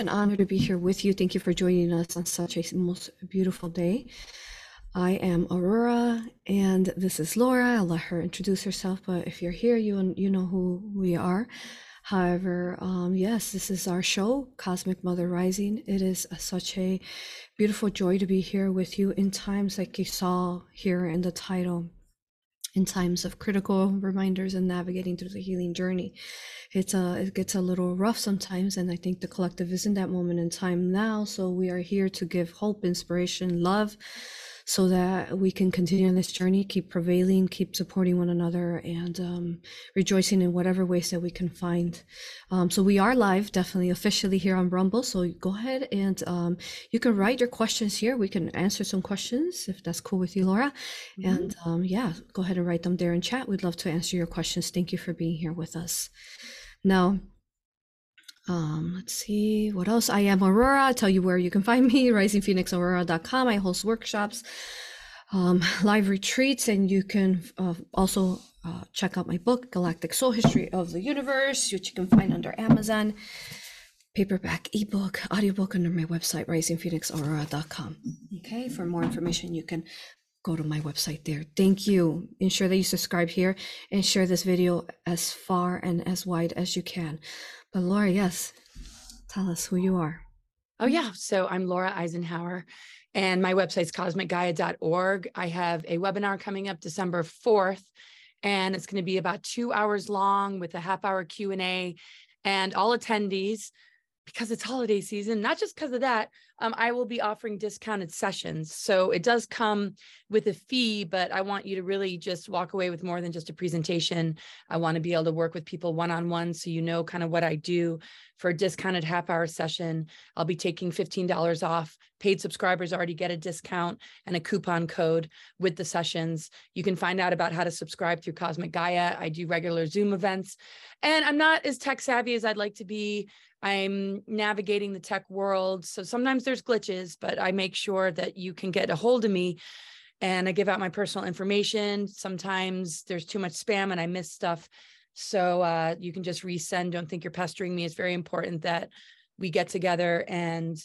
an honor to be here with you. Thank you for joining us on such a most beautiful day. I am Aurora, and this is Laura. I'll let her introduce herself, but if you're here, you you know who we are. However, um, yes, this is our show, Cosmic Mother Rising. It is a, such a beautiful joy to be here with you in times like you saw here in the title in times of critical reminders and navigating through the healing journey. It's a, it gets a little rough sometimes. And I think the collective is in that moment in time now. So we are here to give hope, inspiration, love, so that we can continue on this journey, keep prevailing, keep supporting one another, and um, rejoicing in whatever ways that we can find. Um, so we are live, definitely officially here on Rumble. So go ahead and um, you can write your questions here. We can answer some questions if that's cool with you, Laura. Mm-hmm. And um, yeah, go ahead and write them there in chat. We'd love to answer your questions. Thank you for being here with us. Now, um, let's see what else. I am Aurora. I'll tell you where you can find me, risingphoenixaurora.com. I host workshops, um, live retreats, and you can uh, also uh, check out my book, Galactic Soul History of the Universe, which you can find under Amazon, paperback, ebook, audiobook under my website, risingphoenixaurora.com. Okay, for more information, you can go to my website there. Thank you. Ensure that you subscribe here and share this video as far and as wide as you can. But Laura, yes, tell us who you are. Oh, yeah. So I'm Laura Eisenhower, and my website's cosmicgaia.org. I have a webinar coming up December 4th, and it's going to be about two hours long with a half hour Q&A. And all attendees because it's holiday season, not just because of that, um, I will be offering discounted sessions. So it does come with a fee, but I want you to really just walk away with more than just a presentation. I want to be able to work with people one on one so you know kind of what I do for a discounted half hour session. I'll be taking $15 off. Paid subscribers already get a discount and a coupon code with the sessions. You can find out about how to subscribe through Cosmic Gaia. I do regular Zoom events, and I'm not as tech savvy as I'd like to be. I'm navigating the tech world. So sometimes there's glitches, but I make sure that you can get a hold of me and I give out my personal information. Sometimes there's too much spam and I miss stuff. So uh, you can just resend. Don't think you're pestering me. It's very important that we get together and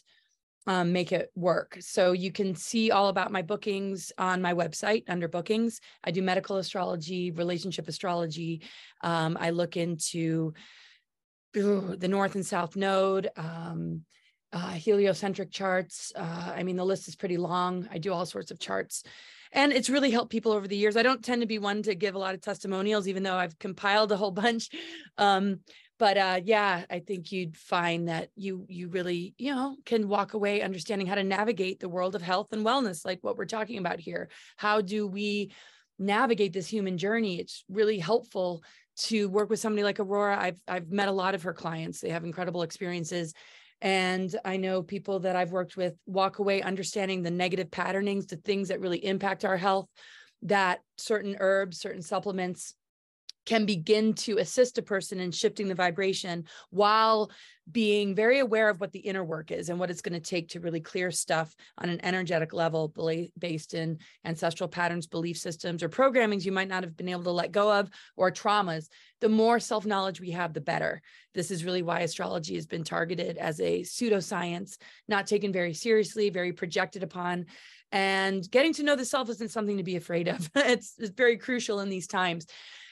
um, make it work. So you can see all about my bookings on my website under bookings. I do medical astrology, relationship astrology. Um, I look into the north and south node, um, uh, heliocentric charts. Uh, I mean, the list is pretty long. I do all sorts of charts. And it's really helped people over the years. I don't tend to be one to give a lot of testimonials, even though I've compiled a whole bunch. Um, but uh, yeah, I think you'd find that you you really you know can walk away understanding how to navigate the world of health and wellness, like what we're talking about here. How do we navigate this human journey? It's really helpful to work with somebody like Aurora. I've I've met a lot of her clients. They have incredible experiences. And I know people that I've worked with walk away understanding the negative patternings, the things that really impact our health, that certain herbs, certain supplements can begin to assist a person in shifting the vibration while being very aware of what the inner work is and what it's going to take to really clear stuff on an energetic level based in ancestral patterns, belief systems, or programmings you might not have been able to let go of or traumas. The more self knowledge we have, the better. This is really why astrology has been targeted as a pseudoscience, not taken very seriously, very projected upon. And getting to know the self isn't something to be afraid of. it's, it's very crucial in these times.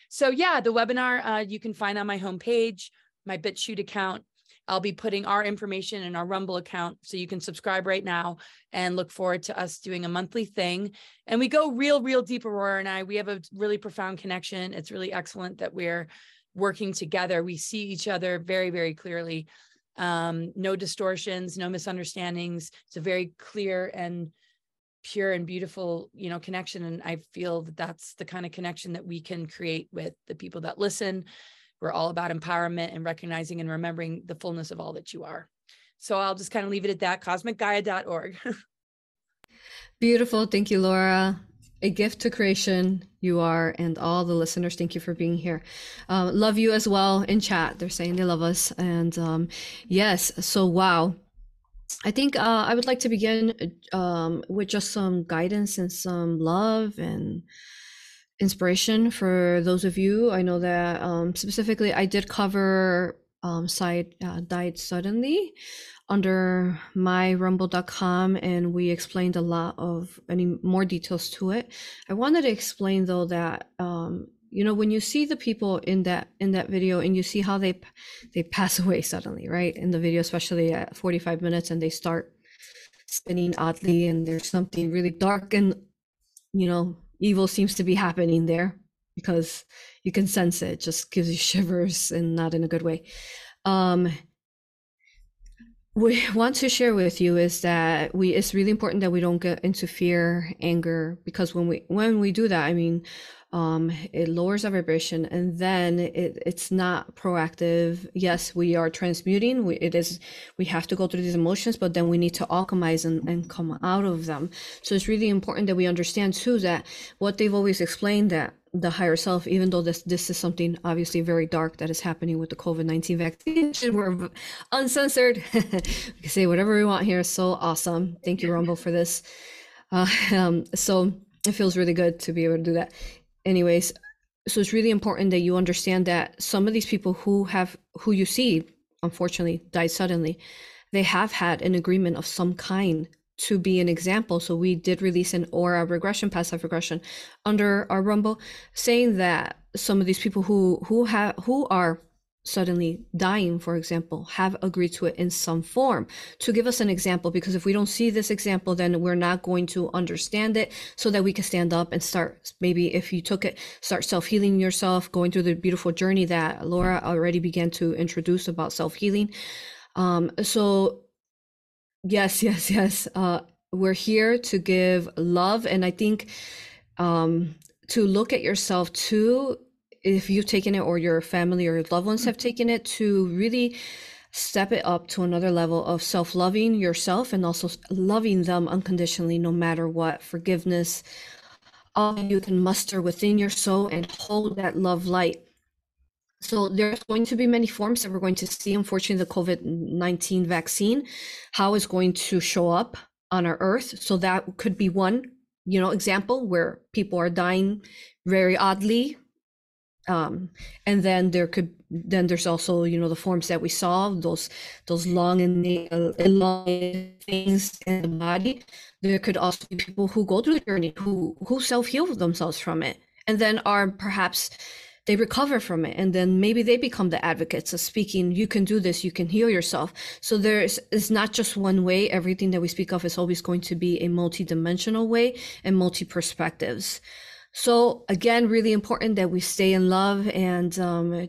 So yeah, the webinar uh, you can find on my homepage, my BitChute account. I'll be putting our information in our Rumble account so you can subscribe right now and look forward to us doing a monthly thing. And we go real, real deep, Aurora and I. We have a really profound connection. It's really excellent that we're working together. We see each other very, very clearly. Um, no distortions, no misunderstandings. It's a very clear and pure and beautiful you know connection and i feel that that's the kind of connection that we can create with the people that listen. We're all about empowerment and recognizing and remembering the fullness of all that you are. So i'll just kind of leave it at that cosmicgaia.org beautiful. Thank you laura. A gift to creation you are and all the listeners thank you for being here. Um, love you as well in chat. They're saying they love us and um, yes so wow I think uh, I would like to begin um, with just some guidance and some love and inspiration for those of you. I know that um, specifically I did cover um, side uh, died suddenly under my myrumble.com and we explained a lot of any more details to it. I wanted to explain though that um, you know when you see the people in that in that video and you see how they they pass away suddenly right? In the video especially at 45 minutes and they start spinning oddly and there's something really dark and you know evil seems to be happening there because you can sense it, it just gives you shivers and not in a good way. Um we want to share with you is that we it's really important that we don't get into fear anger because when we when we do that i mean um, it lowers our vibration and then it, it's not proactive yes we are transmuting we, it is we have to go through these emotions but then we need to alchemize and, and come out of them so it's really important that we understand too that what they've always explained that the higher self, even though this this is something obviously very dark that is happening with the COVID nineteen vaccine. We're uncensored. we can say whatever we want here. So awesome! Thank you, Rumble, for this. Uh, um, so it feels really good to be able to do that. Anyways, so it's really important that you understand that some of these people who have who you see, unfortunately, died suddenly. They have had an agreement of some kind to be an example. So we did release an aura regression, past life regression under our Rumble, saying that some of these people who who have who are suddenly dying, for example, have agreed to it in some form to give us an example. Because if we don't see this example, then we're not going to understand it so that we can stand up and start. Maybe if you took it, start self healing yourself, going through the beautiful journey that Laura already began to introduce about self healing. Um, so Yes, yes, yes. Uh, we're here to give love. And I think um, to look at yourself too, if you've taken it or your family or your loved ones have mm-hmm. taken it, to really step it up to another level of self loving yourself and also loving them unconditionally, no matter what. Forgiveness, all you can muster within your soul and hold that love light so there's going to be many forms that we're going to see. Unfortunately, the COVID-19 vaccine, how it's going to show up on our earth. So that could be one, you know, example where people are dying very oddly. Um, and then there could then there's also you know the forms that we saw those those long and elongated things in the body. There could also be people who go through the journey who who self heal themselves from it and then are perhaps they recover from it. And then maybe they become the advocates of speaking you can do this you can heal yourself. So there's it's not just one way. Everything that we speak of is always going to be a multi-dimensional way and multi perspectives so again really important that we stay in love and um,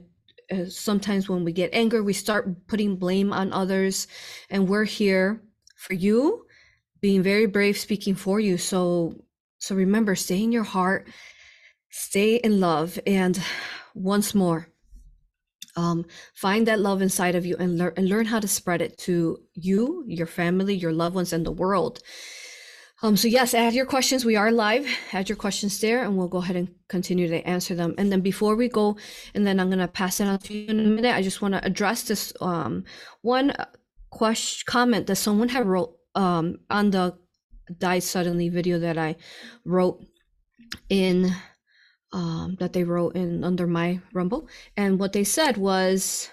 uh, sometimes when we get anger we start putting blame on others. And we're here for you being very brave speaking for you. So so remember stay in your heart stay in love and once more um, find that love inside of you and learn and learn how to spread it to you your family your loved ones and the world um, so yes add your questions. We are live. Add your questions there and we'll go ahead and continue to answer them. And then before we go and then i'm to pass it on to you in a minute i just want to address this um, one question comment that someone had wrote um, on the died suddenly video that i wrote in um, that they wrote in under my rumble. And what they said was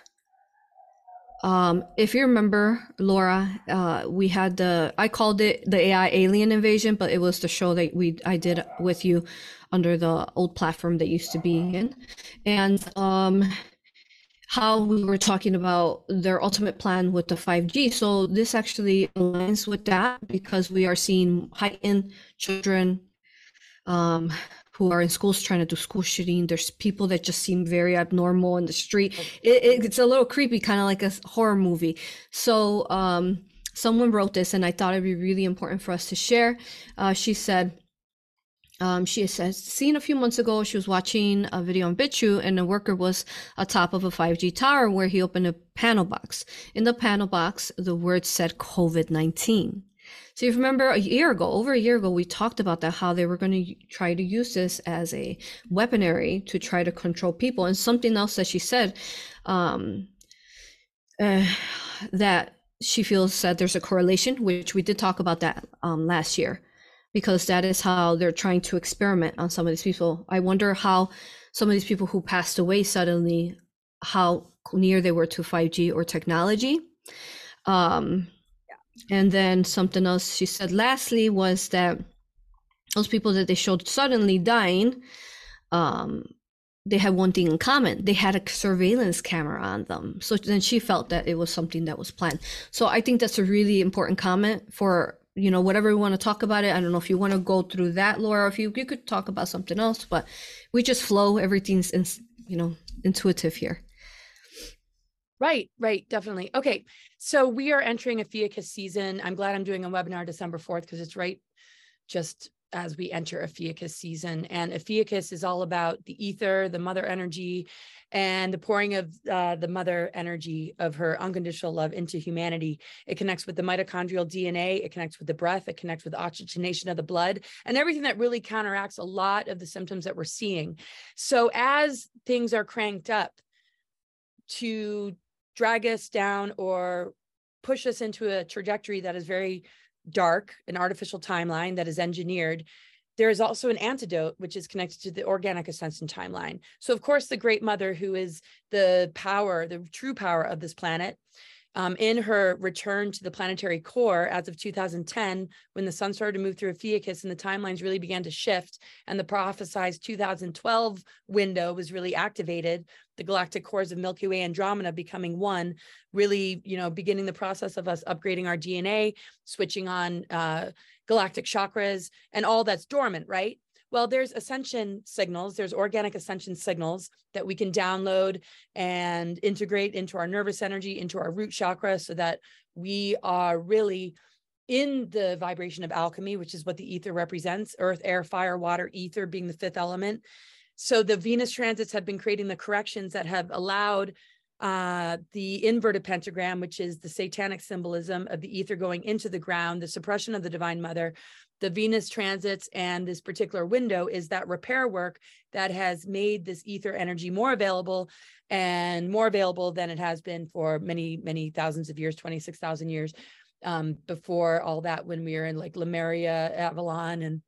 um, if you remember laura uh, we had the i called it the ai alien invasion but it was the show that we i did with you under the old platform that used to be in and um, how we were talking about their ultimate plan with the 5G. So this actually aligns with that because we are seeing heightened children um, who are in schools trying to do school shooting. There's people that just seem very abnormal in the street. It, it, it's a little creepy, kind of like a horror movie. So um, someone wrote this, and I thought it'd be really important for us to share. Uh, she said. Um, she says, seen a few months ago, she was watching a video on BitChute and a worker was atop of a 5G tower where he opened a panel box. In the panel box, the word said COVID 19. So you remember a year ago, over a year ago, we talked about that, how they were going to try to use this as a weaponry to try to control people. And something else that she said, um, uh, that she feels that there's a correlation, which we did talk about that um, last year, because that is how they're trying to experiment on some of these people. I wonder how some of these people who passed away suddenly, how near they were to 5G or technology. Um, And then something else she said lastly was that those people that they showed suddenly dying, um, they had one thing in common. They had a surveillance camera on them. So then she felt that it was something that was planned. So I think that's a really important comment for, you know, whatever we want to talk about it. I don't know if you want to go through that, Laura, if you, you could talk about something else, but we just flow. Everything's, in, you know, intuitive here. Right, right, definitely. Okay, so we are entering Ophiuchus season. I'm glad I'm doing a webinar December 4th because it's right just as we enter Ophiuchus season. And Ophiuchus is all about the ether, the mother energy, and the pouring of uh, the mother energy of her unconditional love into humanity. It connects with the mitochondrial DNA, it connects with the breath, it connects with oxygenation of the blood, and everything that really counteracts a lot of the symptoms that we're seeing. So as things are cranked up to drag us down or push us into a trajectory that is very dark, an artificial timeline that is engineered, there is also an antidote which is connected to the organic ascension timeline. So, of course, the Great Mother, who is the power, the true power of this planet, um, in her return to the planetary core as of 2010, when the sun started to move through Ophiuchus and the timelines really began to shift, and the prophesized 2012 window was really activated, the galactic cores of Milky Way and Andromeda becoming one, really, you know, beginning the process of us upgrading our DNA, switching on uh, galactic chakras, and all that's dormant, right? Well, there's ascension signals, there's organic ascension signals that we can download and integrate into our nervous energy, into our root chakra, so that we are really in the vibration of alchemy, which is what the ether represents earth, air, fire, water, ether being the fifth element. So the Venus transits have been creating the corrections that have allowed uh, the inverted pentagram, which is the satanic symbolism of the ether going into the ground, the suppression of the divine mother, the Venus transits and this particular window is that repair work that has made this ether energy more available and more available than it has been for many, many thousands of years, 26,000 years um, before all that, when we were in like Lemuria, Avalon, and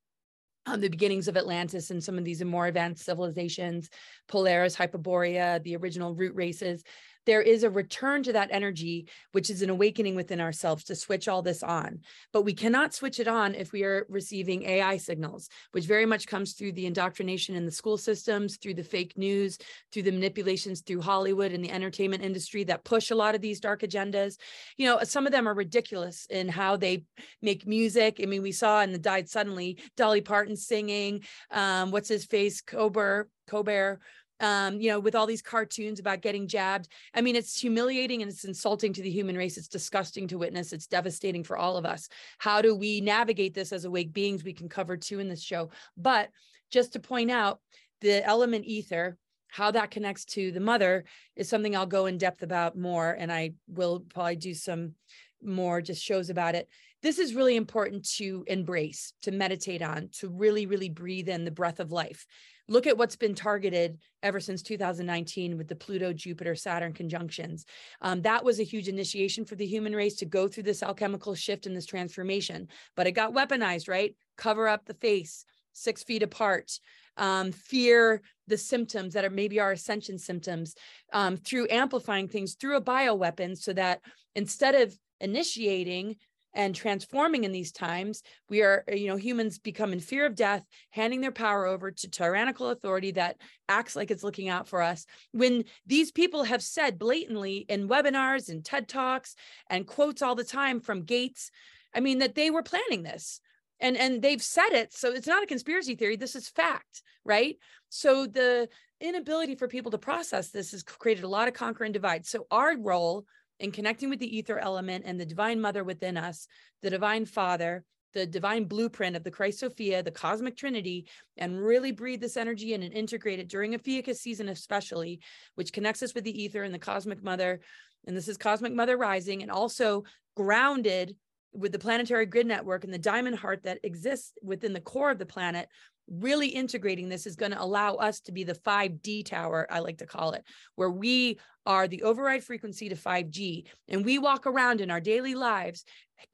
um, the beginnings of Atlantis and some of these more advanced civilizations, Polaris, Hyperborea, the original root races there is a return to that energy, which is an awakening within ourselves to switch all this on. But we cannot switch it on if we are receiving AI signals, which very much comes through the indoctrination in the school systems, through the fake news, through the manipulations through Hollywood and the entertainment industry that push a lot of these dark agendas. You know, some of them are ridiculous in how they make music. I mean, we saw in the Died Suddenly, Dolly Parton singing, um, what's his face, Colbert, Colbert um, you know, with all these cartoons about getting jabbed. I mean, it's humiliating and it's insulting to the human race. It's disgusting to witness. It's devastating for all of us. How do we navigate this as awake beings? We can cover two in this show. But just to point out, the element ether, how that connects to the mother is something I'll go in depth about more. And I will probably do some more just shows about it. This is really important to embrace, to meditate on, to really, really breathe in the breath of life look at what's been targeted ever since 2019 with the Pluto, Jupiter, Saturn conjunctions. Um, that was a huge initiation for the human race to go through this alchemical shift and this transformation, but it got weaponized, right? Cover up the face, six feet apart, um, fear the symptoms that are maybe our ascension symptoms um, through amplifying things through a bioweapon so that instead of initiating and transforming in these times we are you know humans become in fear of death handing their power over to tyrannical authority that acts like it's looking out for us. When these people have said blatantly in webinars and ted talks and quotes all the time from gates i mean that they were planning this. And and they've said it so it's not a conspiracy theory this is fact right? So the inability for people to process this has created a lot of conquer and divide. So our role in connecting with the ether element and the divine mother within us, the divine father, the divine blueprint of the Christ Sophia, the cosmic trinity, and really breathe this energy in and integrate it during a Ophiuchus season, especially, which connects us with the ether and the cosmic mother. And this is cosmic mother rising and also grounded with the planetary grid network and the diamond heart that exists within the core of the planet really integrating this is going to allow us to be the 5D tower, I like to call it, where we are the override frequency to 5G. And we walk around in our daily lives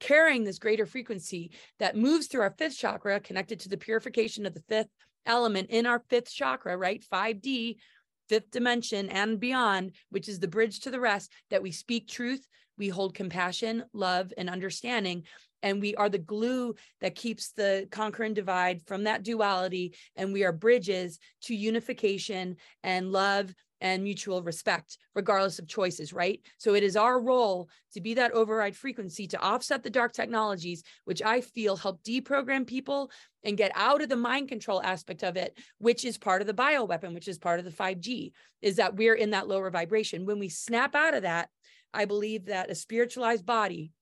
carrying this greater frequency that moves through our fifth chakra, connected to the purification of the fifth element in our fifth chakra, right? 5D. fifth dimension and beyond, which is the bridge to the rest, that we speak truth, we hold compassion, love, and understanding. And we are the glue that keeps the conquer and divide from that duality. And we are bridges to unification and love and mutual respect, regardless of choices, right? So it is our role to be that override frequency to offset the dark technologies, which I feel help deprogram people and get out of the mind control aspect of it, which is part of the bioweapon, which is part of the 5G, is that we're in that lower vibration. When we snap out of that, I believe that a spiritualized body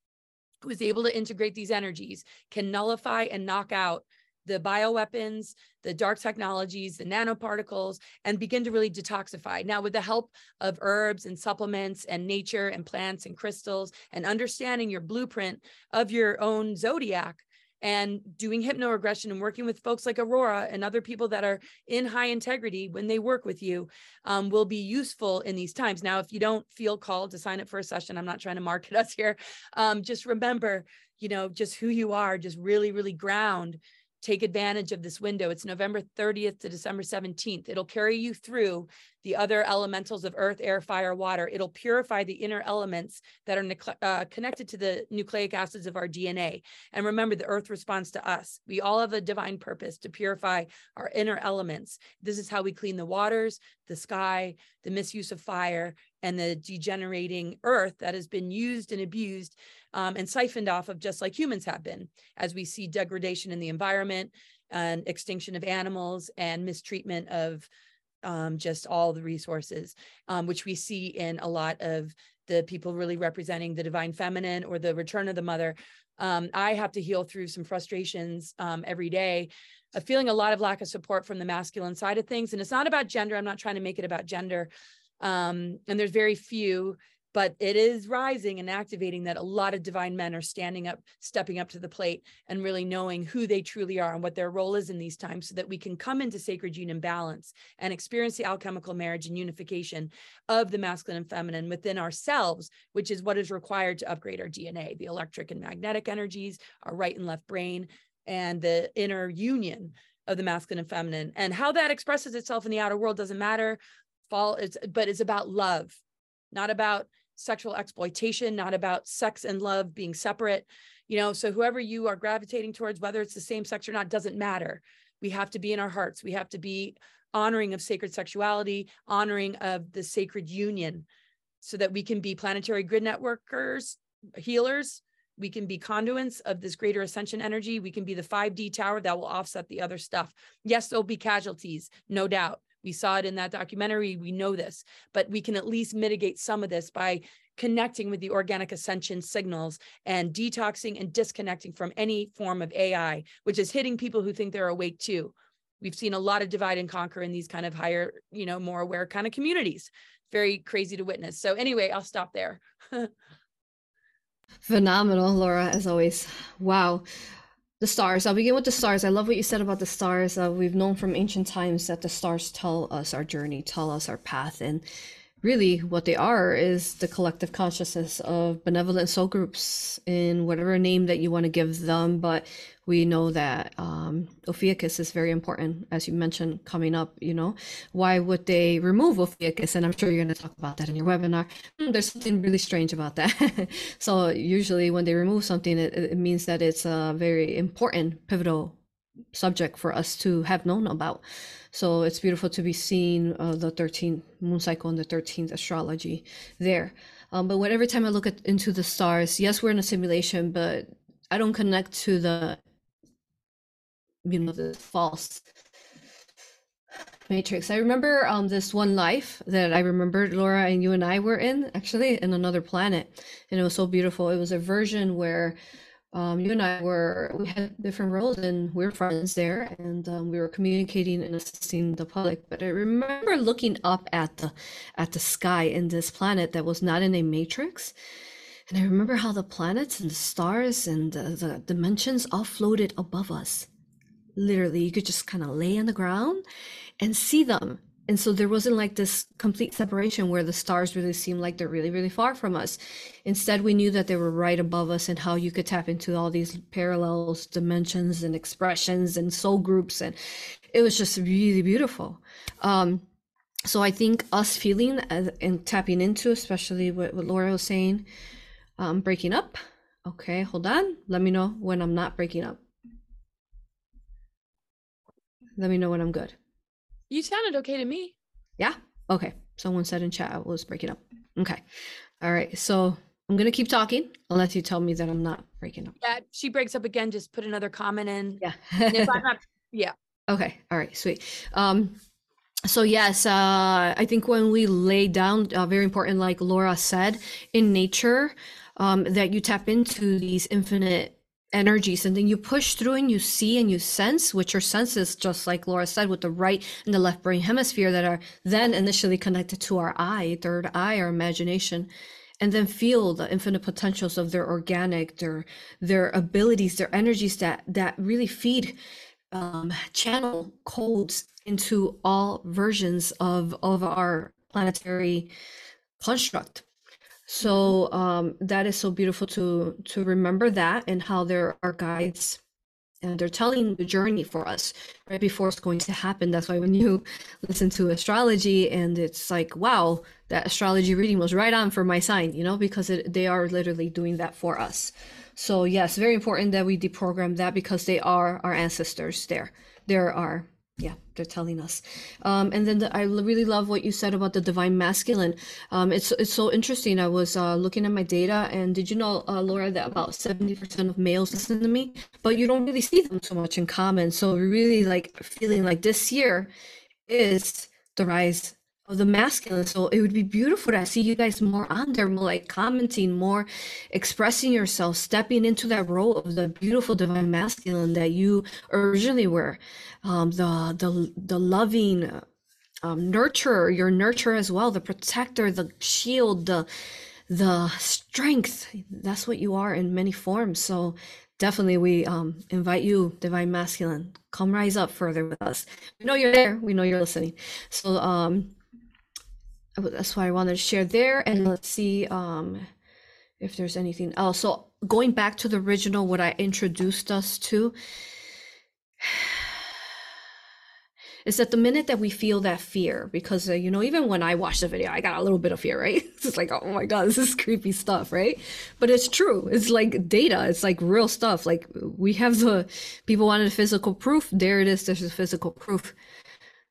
is able to integrate these energies can nullify and knock out the bioweapons, the dark technologies, the nanoparticles, and begin to really detoxify. Now, with the help of herbs and supplements and nature and plants and crystals and understanding your blueprint of your own zodiac, and doing hypnoregression and working with folks like Aurora and other people that are in high integrity when they work with you um, will be useful in these times. Now, if you don't feel called to sign up for a session, I'm not trying to market us here. Um, just remember, you know, just who you are, just really, really ground take advantage of this window. It's November 30th to December 17th. It'll carry you through the other elementals of earth, air, fire, water. It'll purify the inner elements that are uh, connected to the nucleic acids of our DNA. And remember, the earth responds to us. We all have a divine purpose to purify our inner elements. This is how we clean the waters, the sky, the misuse of fire, and the degenerating earth that has been used and abused um, and siphoned off of just like humans have been as we see degradation in the environment and extinction of animals and mistreatment of um, just all the resources, um, which we see in a lot of the people really representing the divine feminine or the return of the mother. Um, I have to heal through some frustrations um, every day, uh, feeling a lot of lack of support from the masculine side of things. And it's not about gender. I'm not trying to make it about gender. Um, and there's very few but it is rising and activating that a lot of divine men are standing up stepping up to the plate and really knowing who they truly are and what their role is in these times so that we can come into sacred union balance and experience the alchemical marriage and unification of the masculine and feminine within ourselves which is what is required to upgrade our dna the electric and magnetic energies our right and left brain and the inner union of the masculine and feminine. And how that expresses itself in the outer world doesn't matter. Fall it's but it's about love not about sexual exploitation, not about sex and love being separate. You know, so whoever you are gravitating towards, whether it's the same sex or not, doesn't matter. We have to be in our hearts. We have to be honoring of sacred sexuality, honoring of the sacred union, so that we can be planetary grid networkers, healers. We can be conduits of this greater ascension energy. We can be the 5D tower that will offset the other stuff. Yes, there'll be casualties, no doubt. We saw it in that documentary. We know this, but we can at least mitigate some of this by connecting with the organic ascension signals and detoxing and disconnecting from any form of AI, which is hitting people who think they're awake too. We've seen a lot of divide and conquer in these kind of higher, you know, more aware kind of communities. Very crazy to witness. So, anyway, I'll stop there. Phenomenal, Laura, as always. Wow the stars. I'll begin with the stars. I love what you said about the stars. Uh, we've known from ancient times that the stars tell us our journey, tell us our path, and really what they are is the collective consciousness of benevolent soul groups in whatever name that you want to give them. But we know that um, Ophiuchus is very important, as you mentioned coming up. You know, why would they remove Ophiuchus? And I'm sure you're going to talk about that in your webinar. Hmm, there's something really strange about that. so usually, when they remove something, it, it means that it's a very important, pivotal subject for us to have known about. So it's beautiful to be seeing uh, the 13th moon cycle and the 13th astrology there. Um, but when, every time I look at, into the stars, yes, we're in a simulation, but I don't connect to the you know the false matrix i remember um this one life that i remembered laura and you and i were in actually in another planet and it was so beautiful it was a version where um, you and I were we had different roles and we were friends there and um, we were communicating and assisting the public. But I remember looking up at the at the sky in this planet that was not in a matrix. And I remember how the planets and the stars and the, the dimensions all floated above us literally you could just kind of lay on the ground and see them and so there wasn't like this complete separation where the stars really seemed like they're really really far from us instead we knew that they were right above us and how you could tap into all these parallels dimensions and expressions and soul groups and it was just really beautiful um, so I think us feeling and tapping into, especially what, what Laura was saying, um, breaking up. Okay, hold on. Let me know when I'm not breaking up. Let me know when I'm good. You sounded okay to me. Yeah. Okay. Someone said in chat I was breaking up. Okay. All right. So I'm gonna keep talking unless you tell me that I'm not breaking up. Yeah. She breaks up again. Just put another comment in. Yeah. if I'm not, yeah. Okay. All right. Sweet. Um, so yes, uh, I think when we lay down, uh, very important, like Laura said, in nature, um, that you tap into these infinite energies and then you push through and you see and you sense which are senses just like laura said with the right and the left brain hemisphere that are then initially connected to our eye third eye our imagination and then feel the infinite potentials of their organic their their abilities their energies that that really feed um, channel codes into all versions of of our planetary construct so um, that is so beautiful to to remember that and how there are guides and they're telling the journey for us right before it's going to happen. That's why when you listen to astrology and it's like, wow, that astrology reading was right on for my sign, you know, because it, they are literally doing that for us. So yes, very important that we deprogram that because they are our ancestors there. There are yeah they're telling us. Um, and then the, i really love what you said about the divine masculine. Um, it's it's so interesting. I was uh, looking at my data and did you know uh, laura that about 70% of males listen to me? But you don't really see them so much in common. So really like feeling like this year is the rise of the masculine. So it would be beautiful to see you guys more on there, more like commenting, more expressing yourself, stepping into that role of the beautiful divine masculine that you originally were. Um, the the the loving um, nurturer, your nurture as well, the protector, the shield, the the strength. That's what you are in many forms. So definitely we um, invite you divine masculine come rise up further with us we know you're there we know you're listening so um that's why I wanted to share there. And let's see um, if there's anything else. So going back to the original, what I introduced us to is that the minute that we feel that fear, because uh, you know, even when I watched the video, I got a little bit of fear, right? It's like, oh my god, this is creepy stuff, right? But it's true. It's like data. It's like real stuff. Like we have the people wanted physical proof. There it is. There's the physical proof.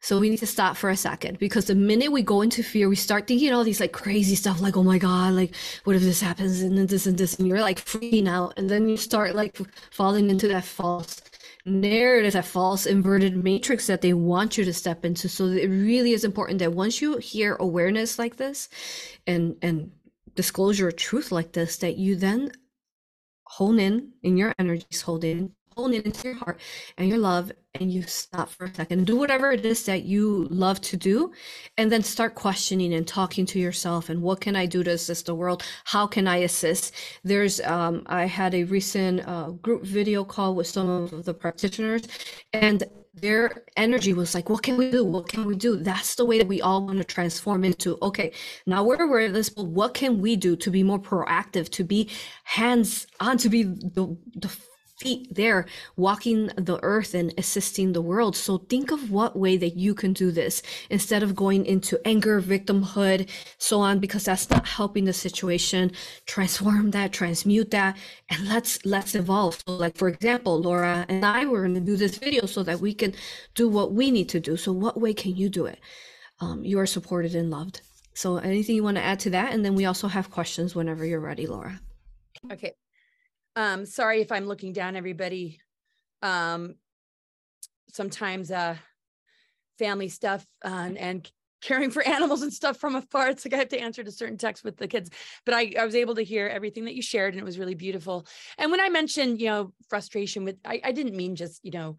So we need to stop for a second because the minute we go into fear, we start thinking all these like crazy stuff, like, oh my God, like, what if this happens and then this and this, and you're like freaking out. And then you start like falling into that false narrative, that false inverted matrix that they want you to step into. So it really is important that once you hear awareness like this and, and disclosure of truth like this, that you then hone in in your energies, hold in hone it into your heart and your love and you stop for a second do whatever it is that you love to do and then start questioning and talking to yourself and what can i do to assist the world? How can i assist? There's um, i had a recent uh, group video call with some of the practitioners and their energy was like what can we do? What can we do? That's the way that we all want to transform into okay now we're aware of this but what can we do to be more proactive to be hands on to be the, the feet there walking the earth and assisting the world. So think of what way that you can do this instead of going into anger, victimhood, so on, because that's not helping the situation. Transform that, transmute that, and let's let's evolve. So like for example, Laura and I were going to do this video so that we can do what we need to do. So what way can you do it? Um, you are supported and loved. So anything you want to add to that? And then we also have questions whenever you're ready, Laura. Okay. Um, sorry if I'm looking down everybody. Um, sometimes uh, family stuff uh, and, and caring for animals and stuff from afar. It's like I have to answer to certain texts with the kids, but I, I was able to hear everything that you shared and it was really beautiful. And when I mentioned, you know, frustration with, I, I didn't mean just, you know,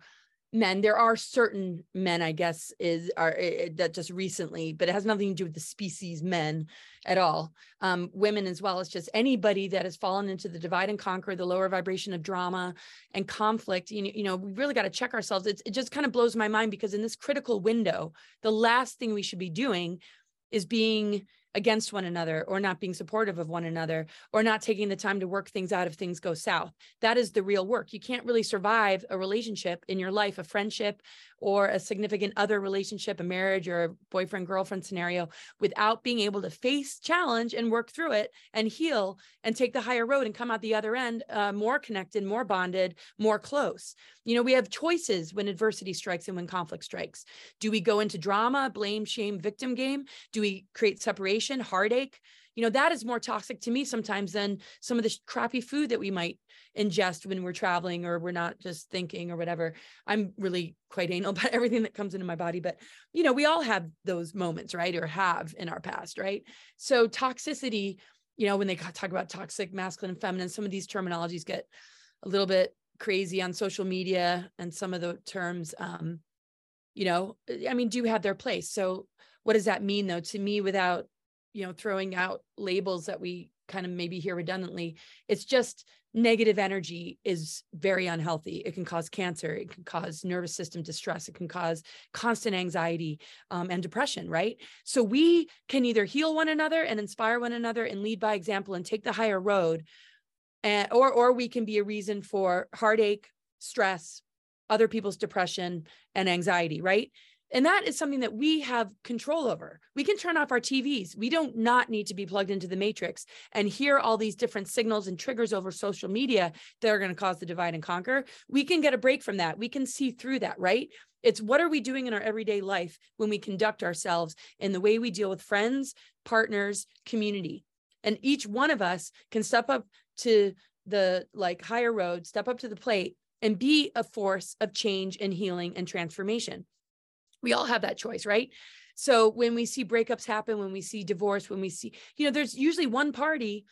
men there are certain men i guess is are uh, that just recently but it has nothing to do with the species men at all. Um, women as well it's just anybody that has fallen into the divide and conquer the lower vibration of drama and conflict you know, you know we really got to check ourselves. It's, it just kind of blows my mind because in this critical window the last thing we should be doing is being against one another or not being supportive of one another or not taking the time to work things out if things go south. That is the real work. You can't really survive a relationship in your life, a friendship or a significant other relationship, a marriage or a boyfriend girlfriend scenario without being able to face challenge and work through it and heal and take the higher road and come out the other end uh, more connected, more bonded, more close. You know, we have choices when adversity strikes and when conflict strikes. Do we go into drama, blame, shame, victim game? Do we create separation, heartache? You know that is more toxic to me sometimes than some of the crappy food that we might ingest when we're traveling or we're not just thinking or whatever. I'm really quite anal about everything that comes into my body but you know we all have those moments right or have in our past right? So toxicity you know when they talk about toxic masculine and feminine some of these terminologies get a little bit crazy on social media and some of the terms um you know i mean do have their place. So what does that mean though? To me without you know throwing out labels that we kind of maybe hear redundantly it's just negative energy is very unhealthy. It can cause cancer it can cause nervous system distress it can cause constant anxiety um, and depression right? So we can either heal one another and inspire one another and lead by example and take the higher road and or or we can be a reason for heartache stress other people's depression and anxiety right and that is something that we have control over. We can turn off our TVs. We don't not need to be plugged into the matrix and hear all these different signals and triggers over social media that are going to cause the divide and conquer. We can get a break from that. We can see through that, right? It's what are we doing in our everyday life when we conduct ourselves in the way we deal with friends, partners, community. And each one of us can step up to the like higher road, step up to the plate and be a force of change and healing and transformation we all have that choice right? So when we see breakups happen when we see divorce when we see you know there's usually one party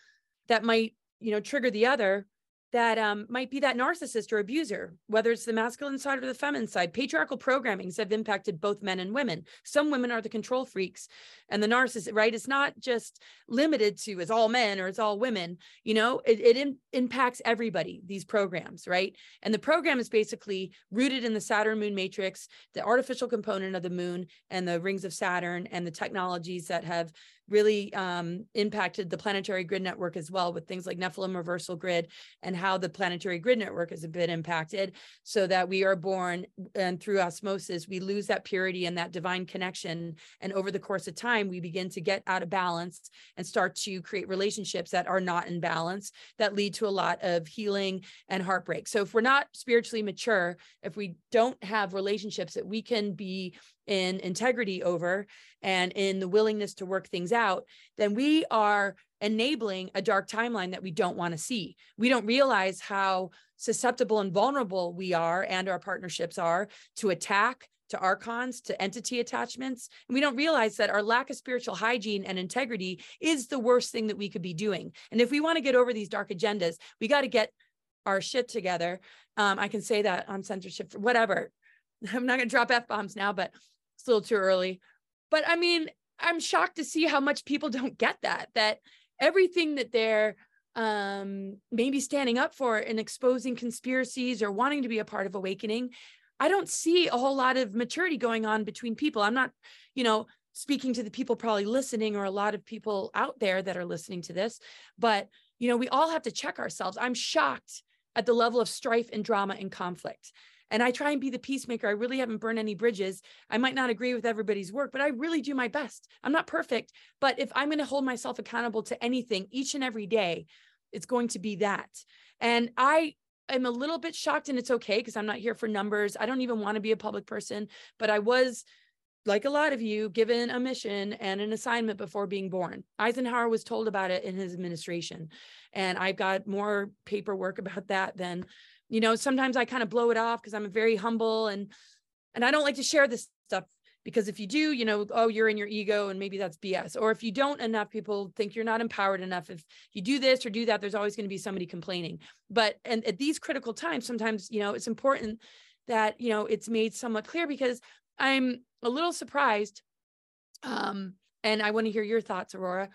that might you know trigger the other that um, might be that narcissist or abuser, whether it's the masculine side or the feminine side. Patriarchal programmings have impacted both men and women. Some women are the control freaks and the narcissist, right? It's not just limited to it's all men or it's all women. You know, it, it in, impacts everybody, these programs, right? And the program is basically rooted in the Saturn moon matrix, the artificial component of the moon and the rings of Saturn and the technologies that have really um, impacted the planetary grid network as well with things like Nephilim reversal grid and how the planetary grid network has been impacted so that we are born and through osmosis, we lose that purity and that divine connection. And over the course of time, we begin to get out of balance and start to create relationships that are not in balance that lead to a lot of healing and heartbreak. So if we're not spiritually mature, if we don't have relationships that we can be in integrity over and in the willingness to work things out, then we are enabling a dark timeline that we don't want to see. We don't realize how susceptible and vulnerable we are and our partnerships are to attack, to archons, to entity attachments. And we don't realize that our lack of spiritual hygiene and integrity is the worst thing that we could be doing. And if we want to get over these dark agendas, we got to get our shit together. Um, I can say that on censorship, whatever. I'm not going to drop F bombs now, but it's a little too early. But I mean, I'm shocked to see how much people don't get that, that everything that they're um, maybe standing up for and exposing conspiracies or wanting to be a part of awakening, I don't see a whole lot of maturity going on between people. I'm not, you know, speaking to the people probably listening or a lot of people out there that are listening to this, but you know, we all have to check ourselves. I'm shocked at the level of strife and drama and conflict and I try and be the peacemaker. I really haven't burned any bridges. I might not agree with everybody's work, but I really do my best. I'm not perfect, but if I'm going to hold myself accountable to anything each and every day, it's going to be that. And I am a little bit shocked, and it's okay because I'm not here for numbers. I don't even want to be a public person, but I was like a lot of you, given a mission and an assignment before being born. Eisenhower was told about it in his administration. And I've got more paperwork about that than you know sometimes i kind of blow it off because i'm very humble and and i don't like to share this stuff because if you do you know oh you're in your ego and maybe that's bs or if you don't enough people think you're not empowered enough if you do this or do that there's always going to be somebody complaining. But and at these critical times sometimes you know it's important that you know it's made somewhat clear because i'm a little surprised um and i want to hear your thoughts aurora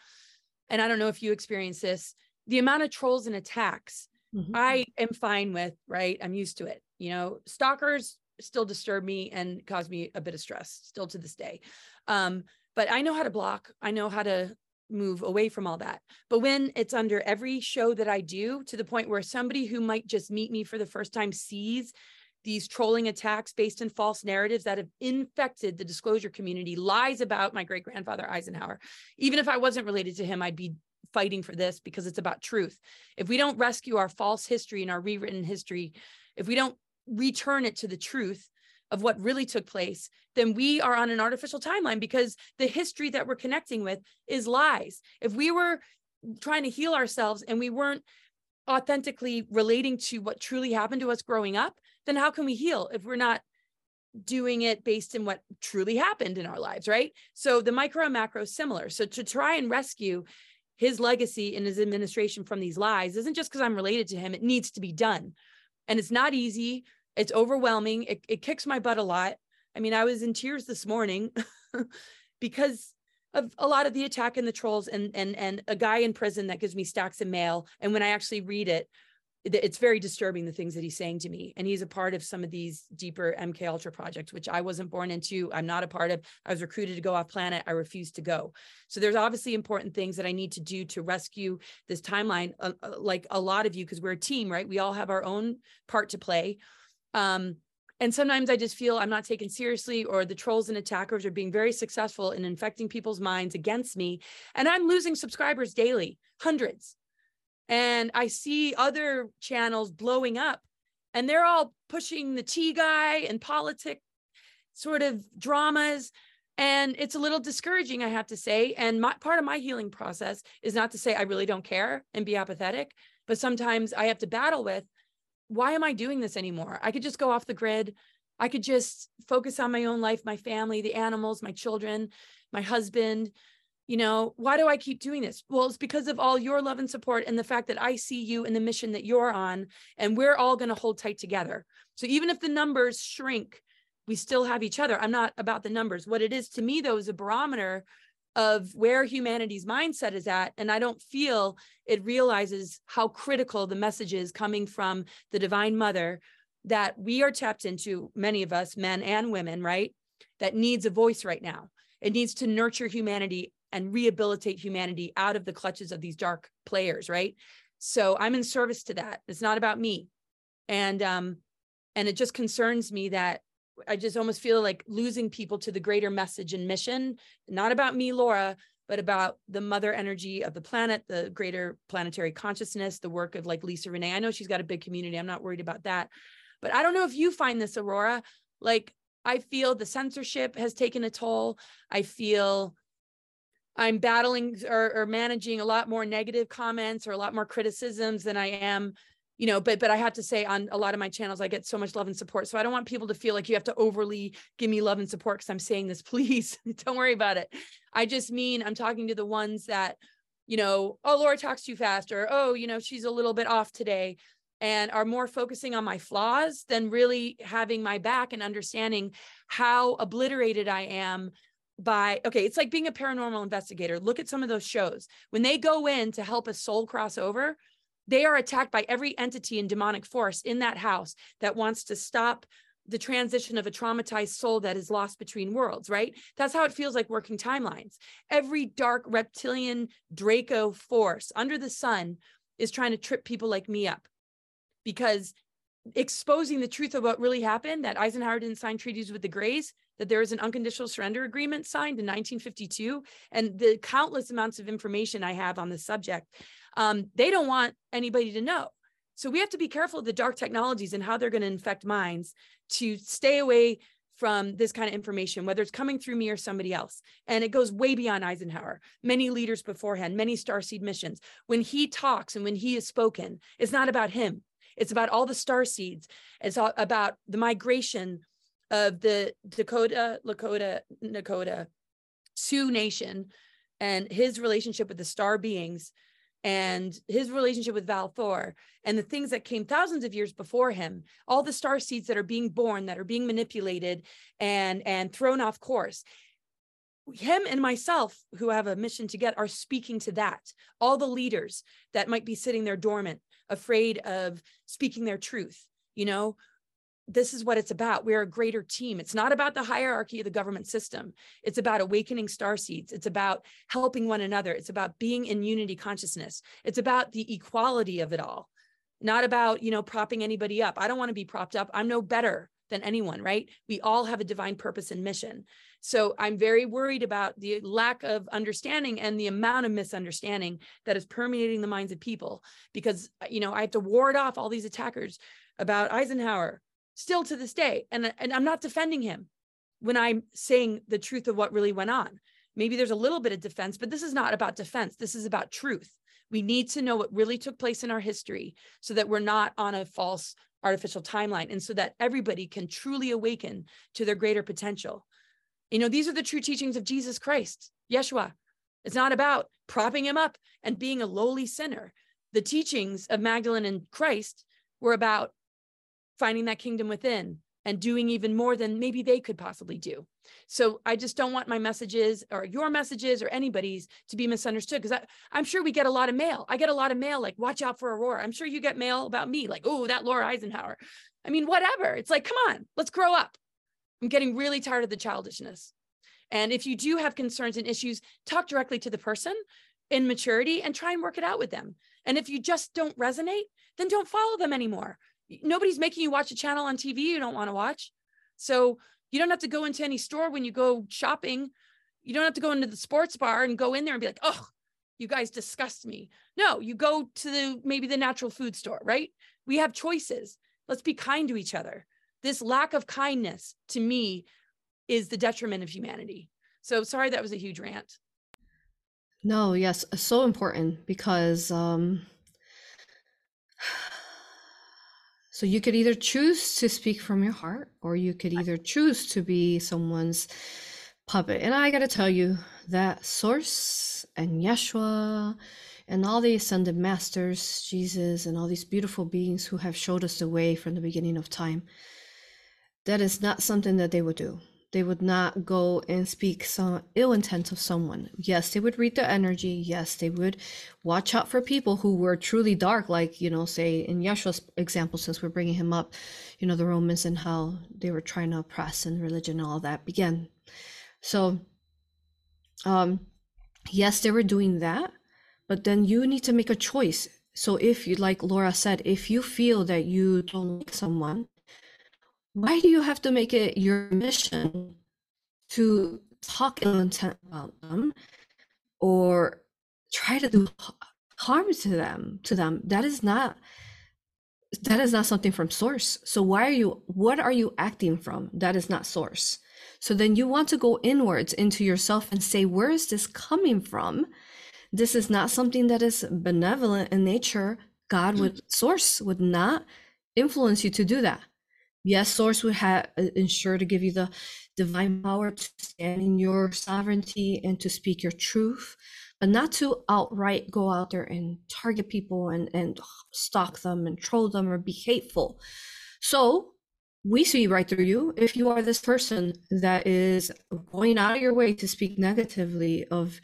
and i don't know if you experience this the amount of trolls and attacks mm-hmm. I am fine with, right? I'm used to it. You know, stalkers still disturb me and cause me a bit of stress still to this day. Um, but I know how to block. I know how to move away from all that. But when it's under every show that I do to the point where somebody who might just meet me for the first time sees these trolling attacks based in false narratives that have infected the disclosure community, lies about my great grandfather Eisenhower. Even if I wasn't related to him, I'd be fighting for this because it's about truth. If we don't rescue our false history and our rewritten history, if we don't return it to the truth of what really took place, then we are on an artificial timeline because the history that we're connecting with is lies. If we were trying to heal ourselves and we weren't authentically relating to what truly happened to us growing up, then how can we heal if we're not doing it based in what truly happened in our lives, right? So the micro and macro is similar. So to try and rescue his legacy and his administration from these lies isn't just because I'm related to him, it needs to be done. And it's not easy, it's overwhelming, it, it kicks my butt a lot. I mean, I was in tears this morning because of a lot of the attack and the trolls and and and a guy in prison that gives me stacks of mail and when i actually read it it's very disturbing the things that he's saying to me. And he's a part of some of these deeper mk ultra projects which i wasn't born into. I'm not a part of. I was recruited to go off planet. I refused to go. So there's obviously important things that i need to do to rescue this timeline uh, uh like a lot of you because we're a team right? We all have our own part to play. Um, and sometimes I just feel I'm not taken seriously, or the trolls and attackers are being very successful in infecting people's minds against me. And I'm losing subscribers daily, hundreds. And I see other channels blowing up, and they're all pushing the tea guy and politic sort of dramas. And it's a little discouraging, I have to say. And my, part of my healing process is not to say I really don't care and be apathetic, but sometimes I have to battle with why am I doing this anymore? I could just go off the grid. I could just focus on my own life, my family, the animals, my children, my husband. You know, why do I keep doing this? Well, it's because of all your love and support and the fact that I see you and the mission that you're on, and we're all going to hold tight together. So even if the numbers shrink, we still have each other. I'm not about the numbers. What it is to me, though, is a barometer of where humanity's mindset is at. And I don't feel it realizes how critical the message is coming from the Divine Mother that we are tapped into, many of us, men and women, right? That needs a voice right now. It needs to nurture humanity and rehabilitate humanity out of the clutches of these dark players, right? So I'm in service to that. It's not about me. And um, and it just concerns me that I just almost feel like losing people to the greater message and mission, not about me, Laura, but about the mother energy of the planet, the greater planetary consciousness, the work of like Lisa Renee. I know she's got a big community. I'm not worried about that. But I don't know if you find this, Aurora. Like, I feel the censorship has taken a toll. I feel I'm battling or, or managing a lot more negative comments or a lot more criticisms than I am you know but but i have to say on a lot of my channels i get so much love and support. So i don't want people to feel like you have to overly give me love and support because i'm saying this please don't worry about it. I just mean i'm talking to the ones that you know oh laura talks too fast or oh you know she's a little bit off today and are more focusing on my flaws than really having my back and understanding how obliterated i am by okay it's like being a paranormal investigator look at some of those shows when they go in to help a soul cross over they are attacked by every entity and demonic force in that house that wants to stop the transition of a traumatized soul that is lost between worlds, right? That's how it feels like working timelines. Every dark reptilian Draco force under the sun is trying to trip people like me up because exposing the truth of what really happened that Eisenhower didn't sign treaties with the Greys, that there was an unconditional surrender agreement signed in 1952, and the countless amounts of information I have on the subject um, they don't want anybody to know. So we have to be careful of the dark technologies and how they're going to infect minds to stay away from this kind of information, whether it's coming through me or somebody else. And it goes way beyond Eisenhower, many leaders beforehand, many starseed missions. When he talks and when he is spoken, it's not about him. It's about all the star seeds. It's about the migration of the Dakota, Lakota, Nakota Sioux Nation and his relationship with the star beings and his relationship with Valthor and the things that came thousands of years before him, all the star seeds that are being born, that are being manipulated and, and thrown off course. Him and myself, who have a mission to get, are speaking to that. All the leaders that might be sitting there dormant, afraid of speaking their truth, you know, this is what it's about. We're a greater team. It's not about the hierarchy of the government system. It's about awakening star seeds. It's about helping one another. It's about being in unity consciousness. It's about the equality of it all. not about, you know, propping anybody up. I don't want to be propped up. I'm no better than anyone, right? We all have a divine purpose and mission. So I'm very worried about the lack of understanding and the amount of misunderstanding that is permeating the minds of people because, you know, I have to ward off all these attackers about Eisenhower still to this day. And, and I'm not defending him when I'm saying the truth of what really went on. Maybe there's a little bit of defense, but this is not about defense. This is about truth. We need to know what really took place in our history so that we're not on a false artificial timeline and so that everybody can truly awaken to their greater potential. You know, these are the true teachings of Jesus Christ, Yeshua. It's not about propping him up and being a lowly sinner. The teachings of Magdalene and Christ were about finding that kingdom within and doing even more than maybe they could possibly do. So I just don't want my messages or your messages or anybody's to be misunderstood because I'm sure we get a lot of mail. I get a lot of mail like, watch out for Aurora. I'm sure you get mail about me like, oh, that Laura Eisenhower. I mean, whatever. It's like, come on, let's grow up. I'm getting really tired of the childishness. And if you do have concerns and issues, talk directly to the person in maturity and try and work it out with them. And if you just don't resonate, then don't follow them anymore nobody's making you watch a channel on TV you don't want to watch. So you don't have to go into any store when you go shopping. You don't have to go into the sports bar and go in there and be like, oh, you guys disgust me. No, you go to the maybe the natural food store, right? We have choices. Let's be kind to each other. This lack of kindness to me is the detriment of humanity. So sorry that was a huge rant. No, yes, so important because um So you could either choose to speak from your heart or you could either choose to be someone's puppet. And I got to tell you that Source and Yeshua and all the ascended masters, Jesus, and all these beautiful beings who have showed us the way from the beginning of time, that is not something that they would do they would not go and speak some ill intent of someone. Yes, they would read the energy. Yes, they would watch out for people who were truly dark, like, you know, say in Yeshua's example, since we're bringing him up, you know, the Romans and how they were trying to oppress and religion and all that began. So, um, yes, they were doing that, but then you need to make a choice. So if you, like Laura said, if you feel that you don't like someone, why do you have to make it your mission to talk ill intent about them or try to do harm to them to them? That is not that is not something from source. So why are you what are you acting from that is not source? So then you want to go inwards into yourself and say where is this coming from? This is not something that is benevolent in nature. God would mm. source would not influence you to do that yes source would have uh, ensure to give you the divine power to stand in your sovereignty and to speak your truth but not to outright go out there and target people and and stalk them and troll them or be hateful so we see right through you if you are this person that is going out of your way to speak negatively of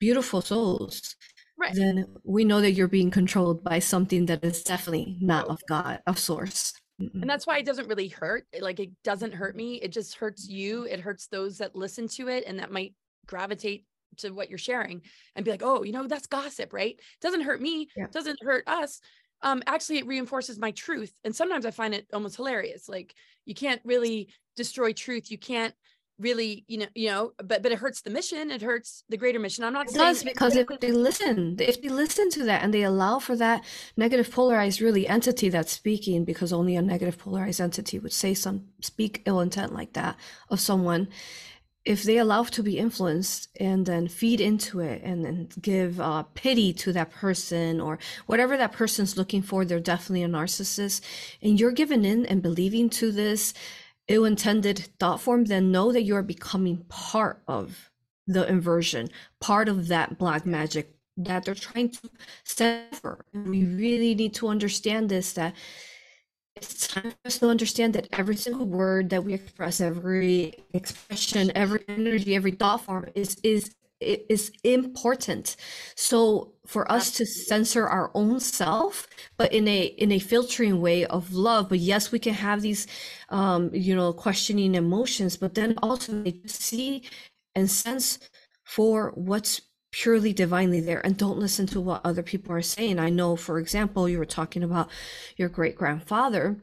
beautiful souls right. then we know that you're being controlled by something that is definitely not of god of source and that's why it doesn't really hurt. Like it doesn't hurt me. It just hurts you. It hurts those that listen to it and that might gravitate to what you're sharing and be like, oh, you know, that's gossip, right? It doesn't hurt me. Yeah. It doesn't hurt us. Um, actually, it reinforces my truth. And sometimes I find it almost hilarious. Like you can't really destroy truth. You can't really you know you know but but it hurts the mission it hurts the greater mission. I'm not it saying does because if they listen if they listen to that and they allow for that negative polarized really entity that's speaking because only a negative polarized entity would say some speak ill intent like that of someone if they allow to be influenced and then feed into it and then give uh, pity to that person or whatever that person's looking for they're definitely a narcissist. And you're giving in and believing to this ill-intended thought form, then know that you're becoming part of the inversion, part of that black magic that they're trying to sever. We really need to understand this that it's time for us to understand that every single word that we express, every expression, every energy, every thought form is is is important. So for us to censor our own self, but in a in a filtering way of love. But yes, we can have these, um, you know, questioning emotions, but then ultimately see and sense for what's purely divinely there and don't listen to what other people are saying. I know, for example, you were talking about your great grandfather,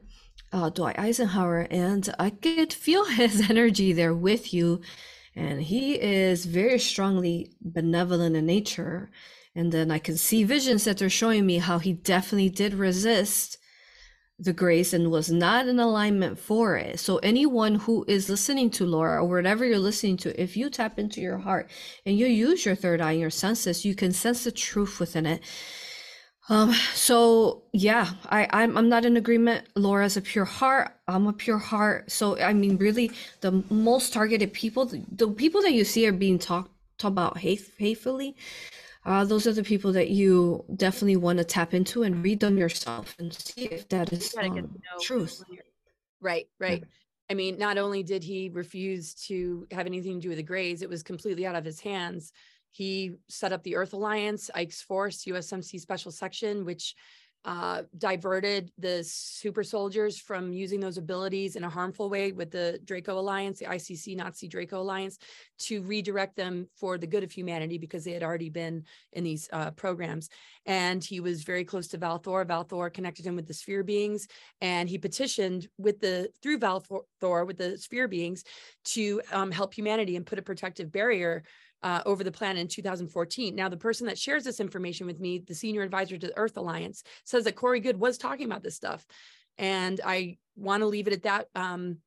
uh, Dwight Eisenhower, and I could feel his energy there with you. And he is very strongly benevolent in nature. And then I can see visions that they're showing me how he definitely did resist the Greys and was not in alignment for it. So anyone who is listening to Laura or whatever you're listening to, if you tap into your heart and you use your third eye and your senses, you can sense the truth within it. Um, so yeah, I, I'm I'm not in agreement. Laura's a pure heart. I'm a pure heart. So I mean, really, the most targeted people, the, the people that you see are being talked talk about hate, hatefully uh, those are the people that you definitely want to tap into and read them yourself and see if that is um, truth. Right, right. Yeah. I mean, not only did he refuse to have anything to do with the Greys, it was completely out of his hands. He set up the Earth Alliance, Ike's Force, USMC Special Section, which uh, diverted the super soldiers from using those abilities in a harmful way with the Draco Alliance, the ICC Nazi Draco Alliance, to redirect them for the good of humanity because they had already been in these uh, programs. And he was very close to Valthor. Valthor connected him with the sphere beings, and he petitioned with the through Valthor with the sphere beings to um, help humanity and put a protective barrier uh, over the plan in 2014. Now, the person that shares this information with me, the senior advisor to the Earth Alliance, says that Corey Goode was talking about this stuff. And I want to leave it at that. Um,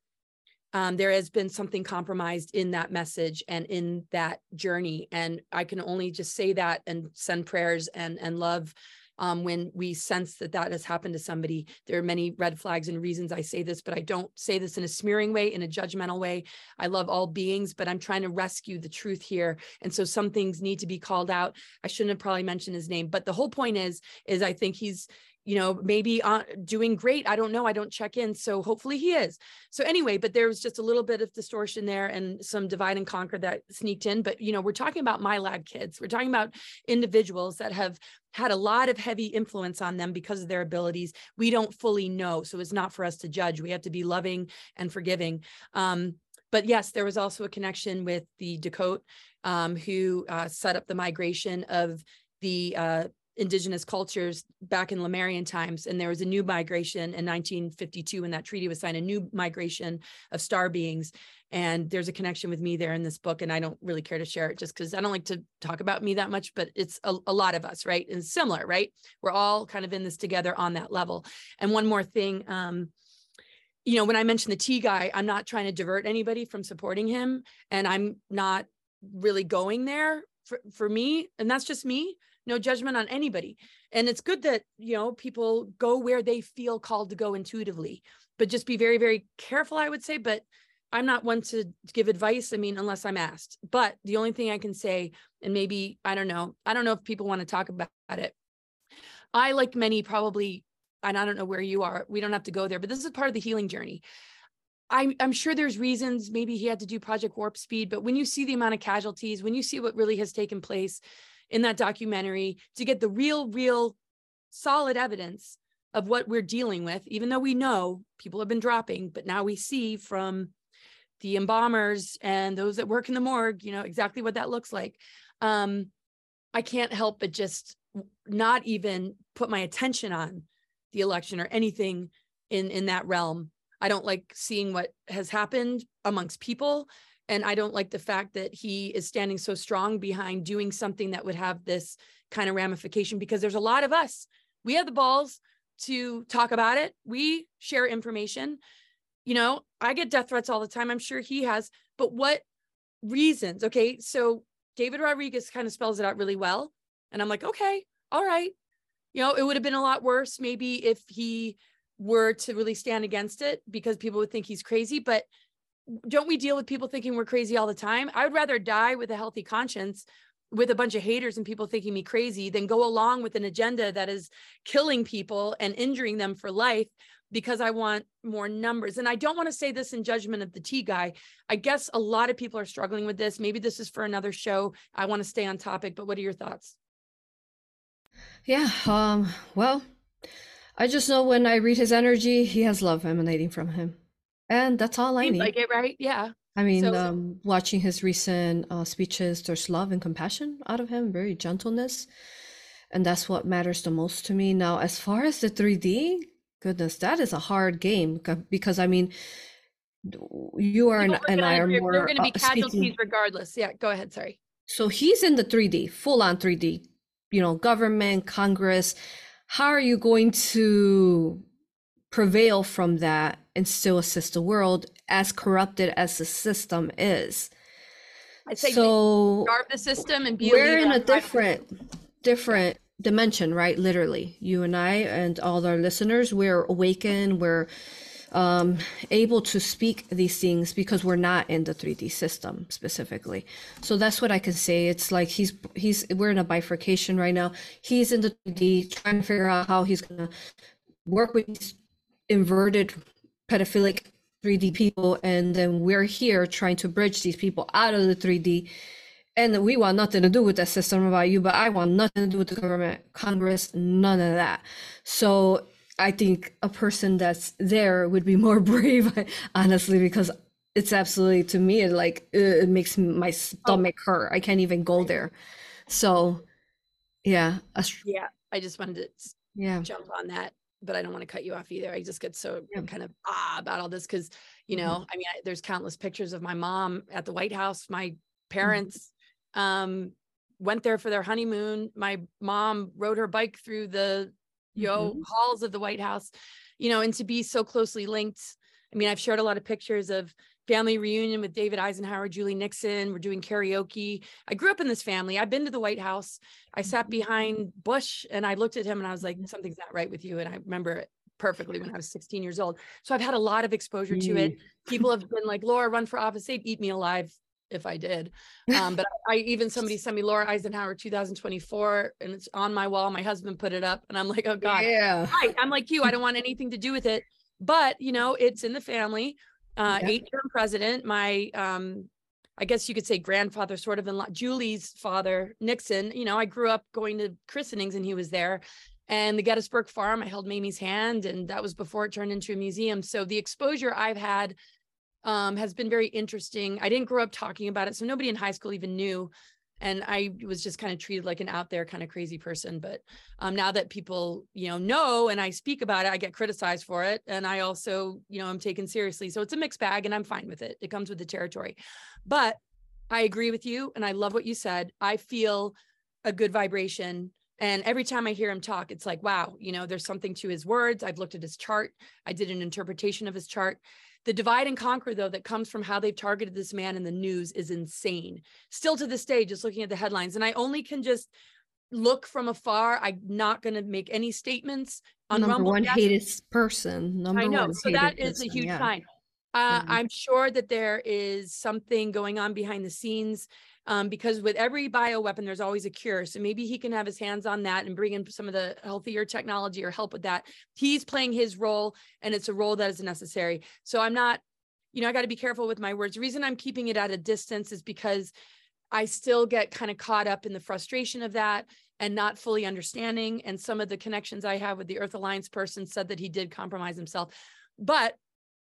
um, there has been something compromised in that message and in that journey. And I can only just say that and send prayers and, and love um, when we sense that that has happened to somebody. There are many red flags and reasons I say this, but I don't say this in a smearing way, in a judgmental way. I love all beings, but I'm trying to rescue the truth here. And so some things need to be called out. I shouldn't have probably mentioned his name, but the whole point is, is I think he's you know, maybe uh, doing great. I don't know. I don't check in. So hopefully he is. So anyway, but there was just a little bit of distortion there and some divide and conquer that sneaked in. But, you know, we're talking about MILAB kids. We're talking about individuals that have had a lot of heavy influence on them because of their abilities. We don't fully know. So it's not for us to judge. We have to be loving and forgiving. Um, but yes, there was also a connection with the Dakota um, who uh, set up the migration of the uh, indigenous cultures back in Lemurian times. And there was a new migration in 1952 when that treaty was signed, a new migration of star beings. And there's a connection with me there in this book. And I don't really care to share it just because I don't like to talk about me that much, but it's a, a lot of us, right? And similar, right? We're all kind of in this together on that level. And one more thing, um, you know, when I mentioned the T guy, I'm not trying to divert anybody from supporting him. And I'm not really going there for, for me. And that's just me no judgment on anybody. And it's good that you know people go where they feel called to go intuitively but just be very very careful i would say. But i'm not one to give advice i mean unless i'm asked. But the only thing i can say and maybe i don't know i don't know if people want to talk about it. I like many probably and i don't know where you are we don't have to go there but this is part of the healing journey. I'm, I'm sure there's reasons maybe he had to do project warp speed but when you see the amount of casualties when you see what really has taken place in that documentary to get the real, real solid evidence of what we're dealing with, even though we know people have been dropping, but now we see from the embalmers and those that work in the morgue, you know, exactly what that looks like. Um, I can't help but just not even put my attention on the election or anything in in that realm. I don't like seeing what has happened amongst people and I don't like the fact that he is standing so strong behind doing something that would have this kind of ramification because there's a lot of us. We have the balls to talk about it. We share information. You know, I get death threats all the time. I'm sure he has. But what reasons? Okay. So David Rodriguez kind of spells it out really well. And I'm like, okay, all right. You know, it would have been a lot worse maybe if he were to really stand against it because people would think he's crazy. But don't we deal with people thinking we're crazy all the time? I would rather die with a healthy conscience with a bunch of haters and people thinking me crazy than go along with an agenda that is killing people and injuring them for life because I want more numbers. And I don't want to say this in judgment of the T guy. I guess a lot of people are struggling with this. Maybe this is for another show. I want to stay on topic, but what are your thoughts? Yeah, um, well, I just know when I read his energy, he has love emanating from him. And that's all I need. like it, right? Yeah. I mean, So- um, watching his recent uh, speeches, there's love and compassion out of him, very gentleness. And that's what matters the most to me. Now, as far as the 3D, goodness, that is a hard game because I mean, you are and, and I are more are going to be uh, speaking- casualties regardless. Yeah, go ahead. Sorry. So he's in the 3D, full on 3D, you know, government, Congress. How are you going to prevail from that and still assist the world as corrupted as the system is? I say So starve the system and be we're in a different, different dimension, right? Literally, you and I and all our listeners, we're awakened, we're um, able to speak these things because we're not in the 3D system specifically. So that's what I can say. It's like he's he's we're in a bifurcation right now. He's in the 3D trying to figure out how he's gonna work with these inverted pedophilic 3D people, and then we're here trying to bridge these people out of the 3D. And we want nothing to do with that system about you, but I want nothing to do with the government, Congress, none of that. So I think a person that's there would be more brave, honestly, because it's absolutely to me it like it makes my stomach hurt. I can't even go there. So yeah, Yeah, I just wanted to yeah, jump on that, but I don't want to cut you off either. I just get so Yeah. kind of ah about all this because you Mhm. know, I mean, I, there's countless pictures of my mom at the White House. My parents um went there for their honeymoon. My mom rode her bike through the you know halls of the White House, you know, and to be so closely linked. I mean, I've shared a lot of pictures of family reunion with David Eisenhower, Julie Nixon. We're doing karaoke. I grew up in this family. I've been to the White House. I sat Mhm. behind Bush and I looked at him and I was like, something's not right with you. And I remember it perfectly when I was 16 years old. So I've had a lot of exposure to it. People have been like, Laura, run for office. They'd eat me alive if I did. Um, but I even somebody sent me Laura Eisenhower 2024 and it's on my wall. My husband put it up and I'm like, oh God, yeah. right. I'm like you. I don't want anything to do with it. But you know, it's in the family. Uh, Yeah. eight term president. My um, I guess you could say grandfather, sort of in law, Julie's father, Nixon. You know, I grew up going to christenings and he was there. And the Gettysburg Farm, I held Mamie's hand, and that was before it turned into a museum. So the exposure I've had um, has been very interesting. I didn't grow up talking about it, so nobody in high school even knew. And I was just kind of treated like an out there kind of crazy person. But um, now that people, you know, know and I speak about it, I get criticized for it. And I also, you know, I'm taken seriously. So it's a mixed bag and I'm fine with it. It comes with the territory. But I agree with you. And I love what you said. I feel a good vibration. And every time I hear him talk, it's like, wow, you know, there's something to his words. I've looked at his chart. I did an interpretation of his chart. The divide and conquer, though, that comes from how they've targeted this man in the news is insane. Still to this day, just looking at the headlines. And I only can just look from afar. I'm not going to make any statements on Number Rumble. one Yes, hated person. Number I know. one So that is is a huge yeah. sign. Uh, Mhm. I'm sure that there is something going on behind the scenes um, because with every bioweapon, there's always a cure. So maybe he can have his hands on that and bring in some of the healthier technology or help with that. He's playing his role, and it's a role that is necessary. So I'm not, you know, I got to be careful with my words. The reason I'm keeping it at a distance is because I still get kind of caught up in the frustration of that and not fully understanding. And some of the connections I have with the Earth Alliance person said that he did compromise himself. But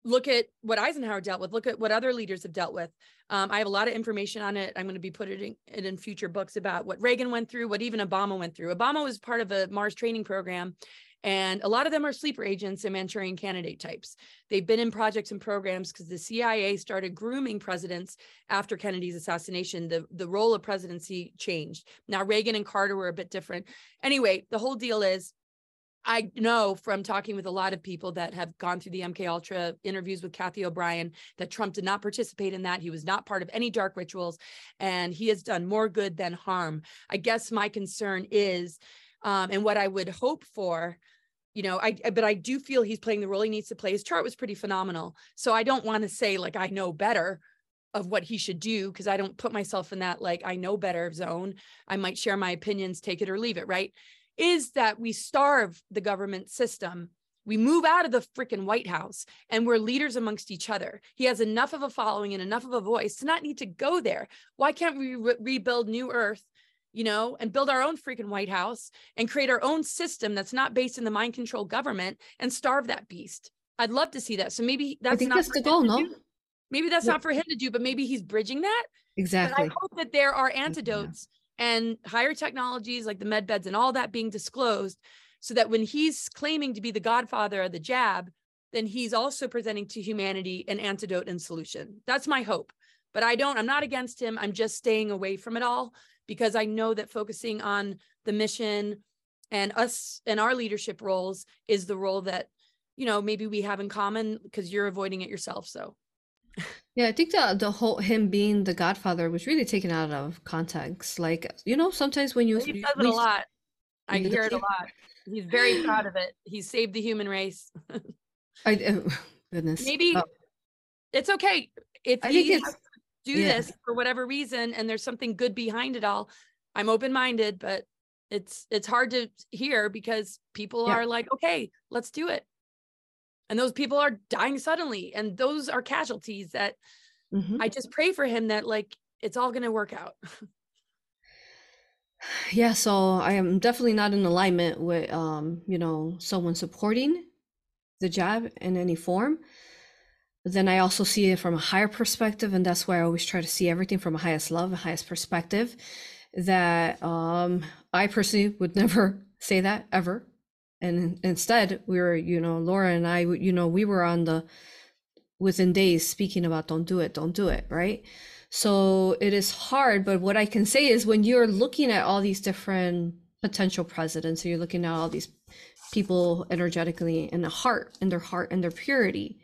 look at what Eisenhower dealt with. Look at what other leaders have dealt with. Um, I have a lot of information on it. I'm going to be putting it in future books about what Reagan went through, what even Obama went through. Obama was part of a Mars training program. And a lot of them are sleeper agents and Manchurian candidate types. They've been in projects and programs because the CIA started grooming presidents after Kennedy's assassination. The, the role of presidency changed. Now, Reagan and Carter were a bit different. Anyway, the whole deal is I know from talking with a lot of people that have gone through the MK Ultra interviews with Cathy O'Brien that Trump did not participate in that. He was not part of any dark rituals, and he has done more good than harm. I guess my concern is, um, and what I would hope for, you know, I but I do feel he's playing the role he needs to play. His chart was pretty phenomenal, so I don't want to say like I know better of what he should do because I don't put myself in that like I know better zone. I might share my opinions, take it or leave it, right? Is that we starve the government system. We move out of the freaking White House and we're leaders amongst each other. He has enough of a following and enough of a voice to not need to go there. Why can't we re- rebuild New Earth, you know, and build our own freaking White House and create our own system that's not based in the mind control government and starve that beast? I'd love to see that. So maybe that's not that's for the him goal, to no? do. maybe that's Yeah. not for him to do but maybe he's bridging that but exactly I hope that there are antidotes and higher technologies like the med beds and all that being disclosed so that when he's claiming to be the godfather of the jab, then he's also presenting to humanity an antidote and solution. That's my hope. But I don't, I'm not against him. I'm just staying away from it all because I know that focusing on the mission and us and our leadership roles is the role that, you know, maybe we have in common because you're avoiding it yourself. So Yeah, I think the the whole him being the Godfather was really taken out of context. Like, you know, sometimes when you he you- does it a lot. I hear it a lot. He's very proud of it. He saved the human race. I, uh, goodness. Maybe Uh, it's okay if I he it's- do yeah. this for whatever reason and there's something good behind it all. I'm open-minded, but it's it's hard to hear because people Yeah. are like, okay, let's do it. And those people are dying suddenly. And those are casualties that mhm. I just pray for him that like it's all gonna work out. Yeah, so I am definitely not in alignment with um, you know, someone supporting the jab in any form. But then I also see it from a higher perspective, and that's why I always try to see everything from a highest love, a highest perspective. That um, I personally would never say that ever. And instead, we were, you know, Laura and I, you know, we were on the within days speaking about don't do it, don't do it, right? So it is hard, but what I can say is when you're looking at all these different potential presidents, so you're looking at all these people energetically in the heart, in their heart and their purity,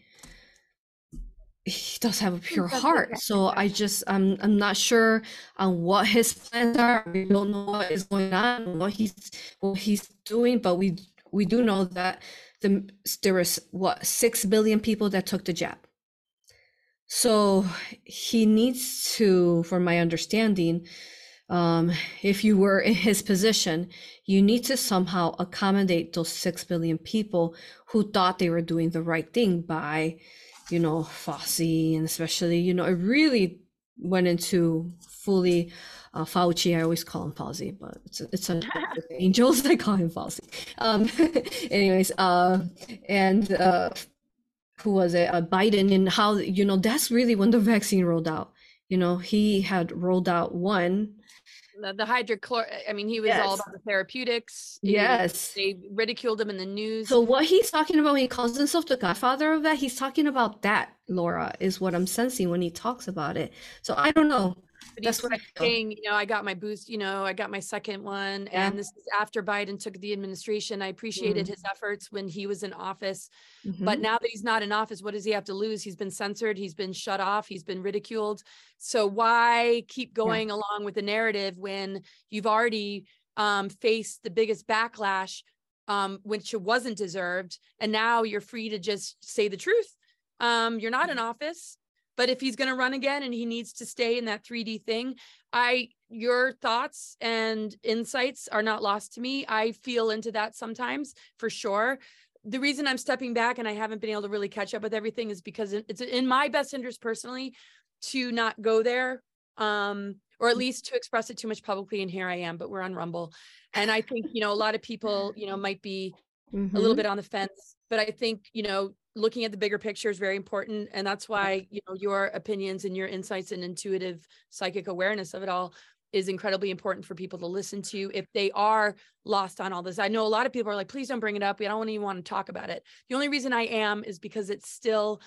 he does have a pure heart. So I just I'm I'm not sure on what his plans are. We don't know what is going on, what he's what he's doing, but we we do know that the there was what six billion people that took the jab. So he needs to, from my understanding, um, if you were in his position, you need to somehow accommodate those six billion people who thought they were doing the right thing by, you know, Fauci, and especially, you know, it really went into fully uh, Fauci. I always call him Fauci, but it's it's a angels. I call him Fauci. Um, anyways, uh, and uh, who was it? Uh, Biden, and how you know that's really when the vaccine rolled out. You know, he had rolled out one. the, the hydrochlor I mean, he was all about the therapeutics. He Yes. They ridiculed him in the news. So what he's talking about when he calls himself the godfather of that, he's talking about that, Laura, is what I'm sensing when he talks about it. So I don't know. That's what I feel. saying, you know, I got my boost, you know, I got my second one. Yeah. And this is after Biden took the administration. I appreciated Mhm. his efforts when he was in office. Mhm. But now that he's not in office, what does he have to lose? He's been censored, he's been shut off, he's been ridiculed. So why keep going along with the narrative when you've already um, faced the biggest backlash, um, which it wasn't deserved, and now you're free to just say the truth? Um, you're not in office, but if he's going to run again and he needs to stay in that 3D thing, I your thoughts and insights are not lost to me. I feel into that sometimes for sure. The reason I'm stepping back and I haven't been able to really catch up with everything is because it's in my best interest personally to not go there um or at least to express it too much publicly and here I am but we're on Rumble. And I think you know a lot of people you know might be a little Mhm. bit on the fence but I think you know looking at the bigger picture is very important and that's why you know your opinions and your insights and intuitive psychic awareness of it all is incredibly important for people to listen to if they are lost on all this. I know a lot of people are like, please don't bring it up. We don't even want to talk about it. The only reason I am is because it's still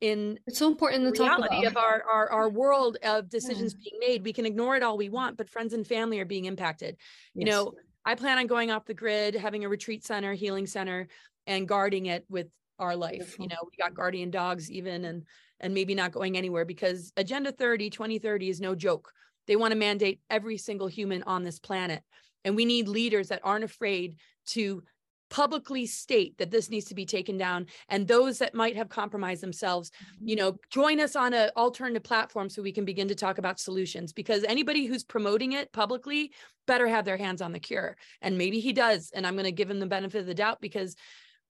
in It's so important talk reality of our, our our world of decisions being made. We can ignore it all we want, but friends and family are being impacted. You know, I plan on going off the grid, having a retreat center, healing center, and guarding it with our life. You know, we got guardian dogs even and and maybe not going anywhere because Agenda 30, 2030 is no joke. They want to mandate every single human on this planet. And we need leaders that aren't afraid to publicly state that this needs to be taken down and those that might have compromised themselves you mm-hmm. know join us on an alternative platform so we can begin to talk about solutions because anybody who's promoting it publicly better have their hands on the cure and maybe he does and i'm going to give him the benefit of the doubt because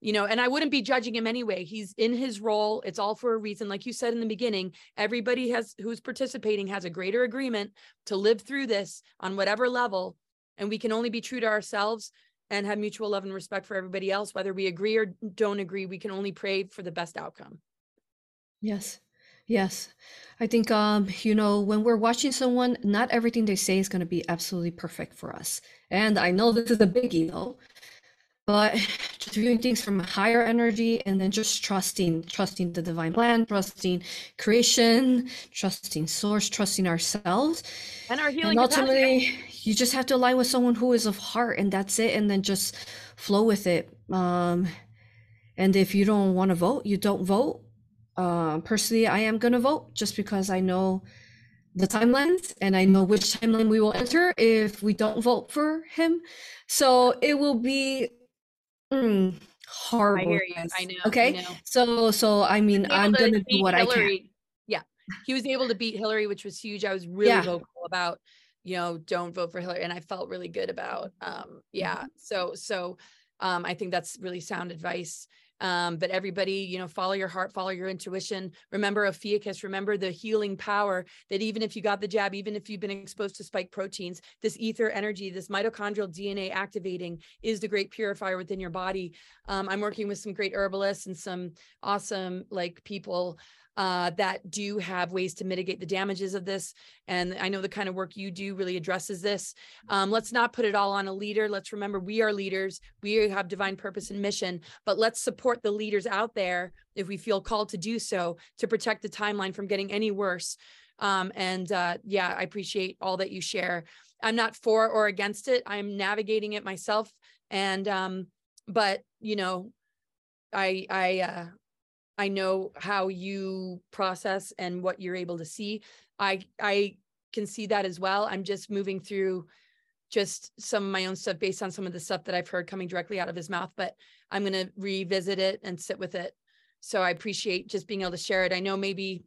you know and i wouldn't be judging him anyway. He's in his role. It's all for a reason. Like you said in the beginning everybody has who's participating has a greater agreement to live through this on whatever level and we can only be true to ourselves and have mutual love and respect for everybody else whether we agree or don't agree we can only pray for the best outcome Yes. Yes. I think um, you know, when we're watching someone, not everything they say is going to be absolutely perfect for us. And I know this is a biggie though, but just viewing things from a higher energy and then just trusting, trusting the divine plan, trusting creation, trusting source, trusting ourselves. And our healing And ultimately, capacity. You just have to align with someone who is of heart and that's it. And then just flow with it. Um, and if you don't want to vote, you don't vote. Uh, personally, I am going to vote just because I know the timelines and I know which timeline we will enter if we don't vote for him. So it will be mm, I horrible, you. I know. I Okay. know. So, so I mean, I'm gonna do what I can. Hillary. Yeah. He was able to beat Hillary, which was huge. I was really Yeah. vocal about, you know, don't vote for Hillary. And I felt really good about um, yeah. Mm-hmm. So so um I think that's really sound advice. Um, but everybody, you know, follow your heart, follow your intuition. Remember Ophiuchus, remember the healing power that even if you got the jab, even if you've been exposed to spike proteins, this ether energy, this mitochondrial DNA activating is the great purifier within your body. Um, I'm working with some great herbalists and some awesome like people uh, that do have ways to mitigate the damages of this. And I know the kind of work you do really addresses this. Um, let's not put it all on a leader. Let's remember we are leaders. We have divine purpose and mission, but let's support the leaders out there if we feel called to do so to protect the timeline from getting any worse. Um, and uh, yeah, I appreciate all that you share. I'm not for or against it. I'm navigating it myself. And um, but you know, I I uh, I know how you process and what you're able to see. I I can see that as well. I'm just moving through just some of my own stuff based on some of the stuff that I've heard coming directly out of his mouth, but I'm going to revisit it and sit with it. So I appreciate just being able to share it. I know maybe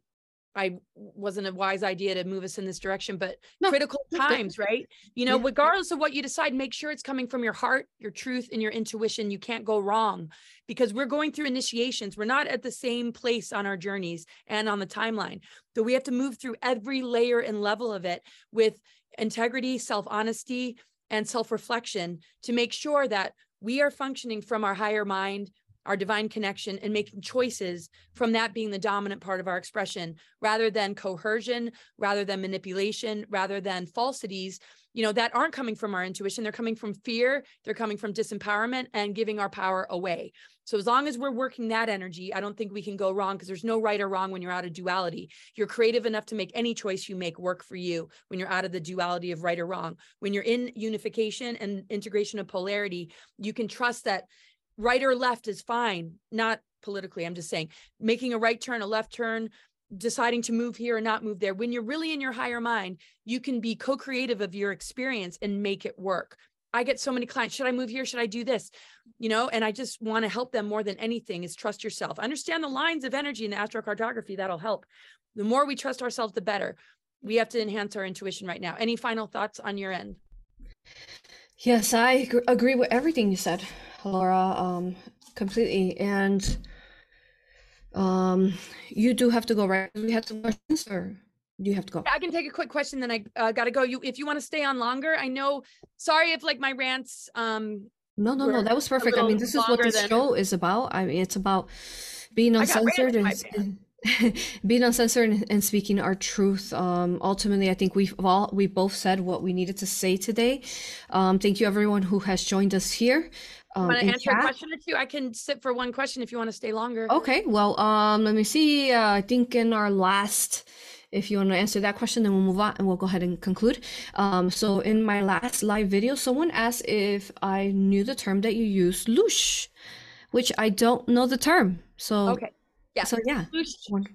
I wasn't a wise idea to move us in this direction, but No, critical times, right? You know, Yeah. regardless of what you decide, make sure it's coming from your heart, your truth, and your intuition. You can't go wrong because we're going through initiations. We're not at the same place on our journeys and on the timeline. So we have to move through every layer and level of it with integrity, self honesty, and self reflection to make sure that we are functioning from our higher mind, our divine connection, and making choices from that being the dominant part of our expression rather than coercion, rather than manipulation, rather than falsities, you know, that aren't coming from our intuition. They're coming from fear, they're coming from disempowerment and giving our power away. So as long as we're working that energy, I don't think we can go wrong because there's no right or wrong when you're out of duality. You're creative enough to make any choice you make work for you when you're out of the duality of right or wrong. When you're in unification and integration of polarity, you can trust that right or left is fine, not politically. I'm just saying making a right turn, a left turn, deciding to move here or not move there. When you're really in your higher mind, you can be co creative of your experience and make it work. I get so many clients. Should I move here? Should I do this? You know, and I just want to help them more than anything is trust yourself. Understand the lines of energy in the astrocartography. That'll help. The more we trust ourselves, the better. We have to enhance our intuition right now. Any final thoughts on your end? Yes, I agree with everything you said, Laura, um, completely. And um, you do have to go, right? We have some questions, or you have to go? I can take a quick question, then I uh, got to go. You, if you want to stay on longer, I know. Sorry if like my rants. Um, No, no, no, that was perfect. I mean, this is what this than- show is about. I mean, it's about being I got rants uncensored and being uncensored and, and speaking our truth. Um, ultimately, I think we've all we both said what we needed to say today. Um, thank you everyone who has joined us here. Um, want to answer a question or two? I can sit for one question if you want to stay longer. Okay, well, um, let me see. Uh, I think in our last, if you want to answer that question, then we'll move on and we'll go ahead and conclude. Um, so in my last live video, someone asked if I knew the term that you use, loosh, which I don't know the term. So, Okay. Yeah. so yeah. Loosh,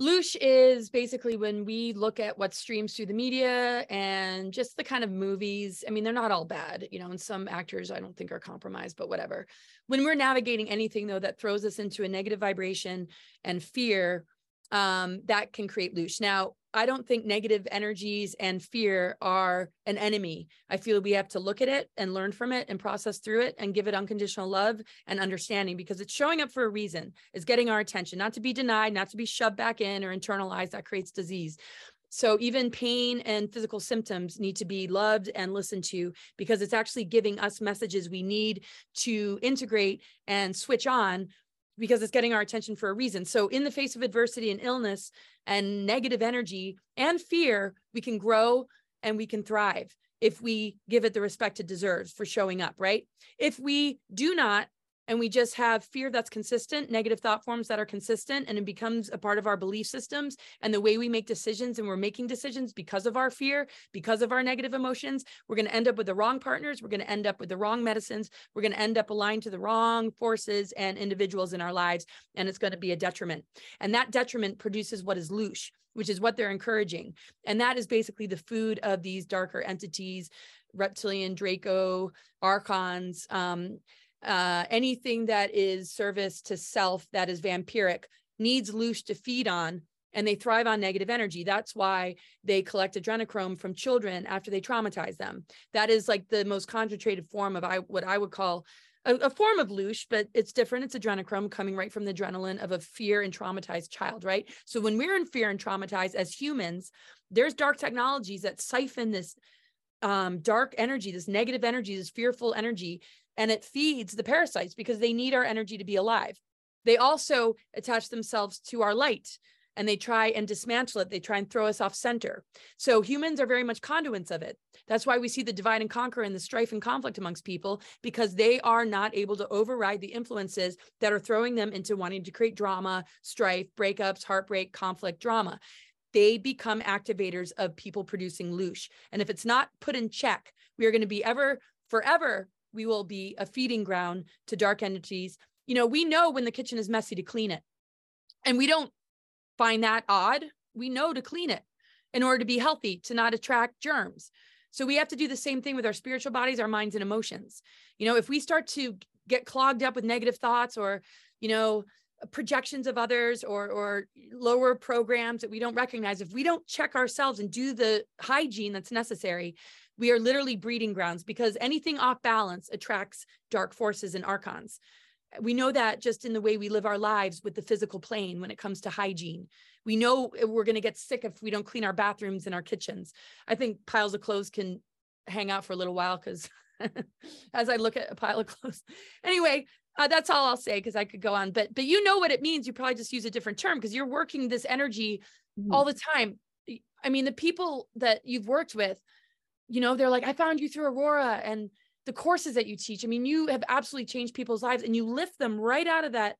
loosh is basically when we look at what streams through the media and just the kind of movies. I mean, they're not all bad, you know, and some actors I don't think are compromised, but whatever. When we're navigating anything though that throws us into a negative vibration and fear, um, that can create loosh. Now, I don't think negative energies and fear are an enemy. I feel we have to look at it and learn from it and process through it and give it unconditional love and understanding because it's showing up for a reason. It's getting our attention, not to be denied, not to be shoved back in or internalized. That creates disease. So even pain and physical symptoms need to be loved and listened to because it's actually giving us messages we need to integrate and switch on because it's getting our attention for a reason. So, in the face of adversity and illness and negative energy and fear, we can grow and we can thrive if we give it the respect it deserves for showing up, right? If we do not and we just have fear that's consistent, negative thought forms that are consistent, and it becomes a part of our belief systems and the way we make decisions. And we're making decisions because of our fear, because of our negative emotions. We're going to end up with the wrong partners. We're going to end up with the wrong medicines. We're going to end up aligned to the wrong forces and individuals in our lives. And it's going to be a detriment. And that detriment produces what is loosh, which is what they're encouraging. And that is basically the food of these darker entities reptilian draco archons um, uh, anything that is service to self that is vampiric needs loosh to feed on and they thrive on negative energy. That's why they collect adrenochrome from children after they traumatize them. That is like the most concentrated form of I what I would call a, a form of loosh, but it's different. It's adrenochrome coming right from the adrenaline of a fear and traumatized child, right? So when we're in fear and traumatized as humans, there's dark technologies that siphon this um, dark energy, this negative energy, this fearful energy and it feeds the parasites because they need our energy to be alive. They also attach themselves to our light and they try and dismantle it. They try and throw us off center. So humans are very much conduits of it. That's why we see the divide and conquer and the strife and conflict amongst people because they are not able to override the influences that are throwing them into wanting to create drama, strife, breakups, heartbreak, conflict, drama. They become activators of people producing loosh. And if it's not put in check, we are going to be ever, forever we will be a feeding ground to dark entities. You know, we know when the kitchen is messy to clean it. And we don't find that odd. We know to clean it in order to be healthy, to not attract germs. So we have to do the same thing with our spiritual bodies, our minds, and emotions. You know, if we start to get clogged up with negative thoughts or, you know, projections of others or or lower programs that we don't recognize if we don't check ourselves and do the hygiene that's necessary we are literally breeding grounds because anything off balance attracts dark forces and archons. We know that just in the way we live our lives with the physical plane when it comes to hygiene. We know we're going to get sick if we don't clean our bathrooms and our kitchens. I think piles of clothes can hang out for a little while because as I look at a pile of clothes. Anyway, uh, that's all I'll say because I could go on, but but you know what it means. You probably just use a different term because you're working this energy mm-hmm. all the time. I mean, the people that you've worked with, you know, they're like, I found you through Aurora and the courses that you teach. I mean, you have absolutely changed people's lives and you lift them right out of that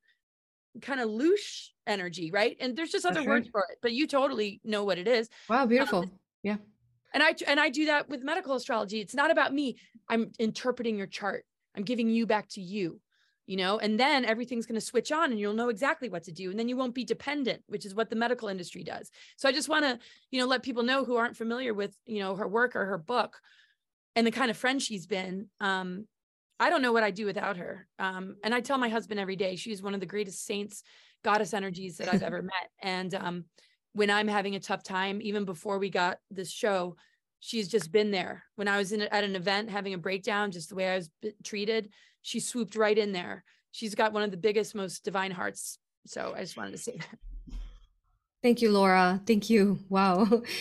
kind of loosh energy, right? And there's just other words for it, but you totally know what it is. Wow, beautiful. Um, yeah. And I and I do that with medical astrology. It's not about me. I'm interpreting your chart. I'm giving you back to you you know and then everything's going to switch on and you'll know exactly what to do and then you won't be dependent which is what the medical industry does. So i just want to you know let people know who aren't familiar with you know her work or her book and the kind of friend she's been um i don't know what i'd do without her. Um and i tell my husband every day she's one of the greatest saints goddess energies that i've ever met. And um when i'm having a tough time even before we got this show she's just been there. When i was in at an event having a breakdown just the way i was treated she swooped right in there. She's got one of the biggest, most divine hearts. So I just wanted to say that. Thank you, Laura. Thank you. Wow.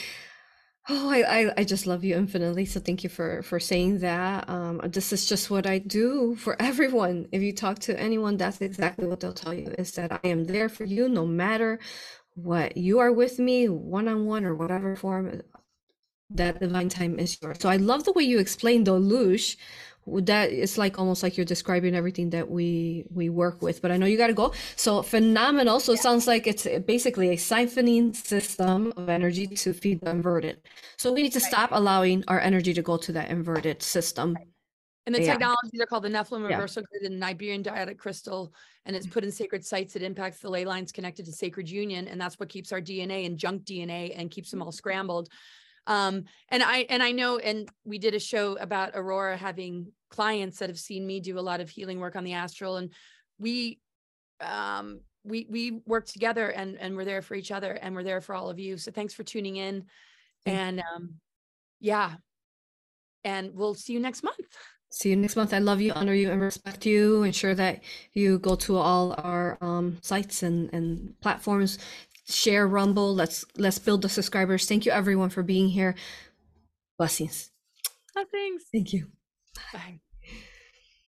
Oh, I, I, just love you infinitely. So thank you for for saying that. Um, this is just what I do for everyone. If you talk to anyone, that's exactly what they'll tell you is that I am there for you no matter what. You are with me one on one or whatever form. That divine time is yours. So I love the way you explained loosh that it's like almost like you're describing everything that we we work with but i know you got to go. So phenomenal. So it sounds like it's basically a siphoning system of energy to feed the inverted. So we need to stop allowing our energy to go to that inverted system. And the yeah. technologies are called the nephilim reversal yeah. grid and Nibiruan Diodic crystal and it's put in sacred sites it impacts the ley lines connected to sacred union and that's what keeps our dna and junk dna and keeps them all scrambled um and i and i know and we did a show about aurora having clients that have seen me do a lot of healing work on the astral and we um we we work together and and we're there for each other and we're there for all of you. So thanks for tuning in. And um yeah. And we'll see you next month. See you next month. I love you honor you and respect you. Ensure that you go to all our um sites and and platforms share rumble. Let's let's build the subscribers. Thank you everyone for being here. Blessings. Blessings. Thank you. Bye.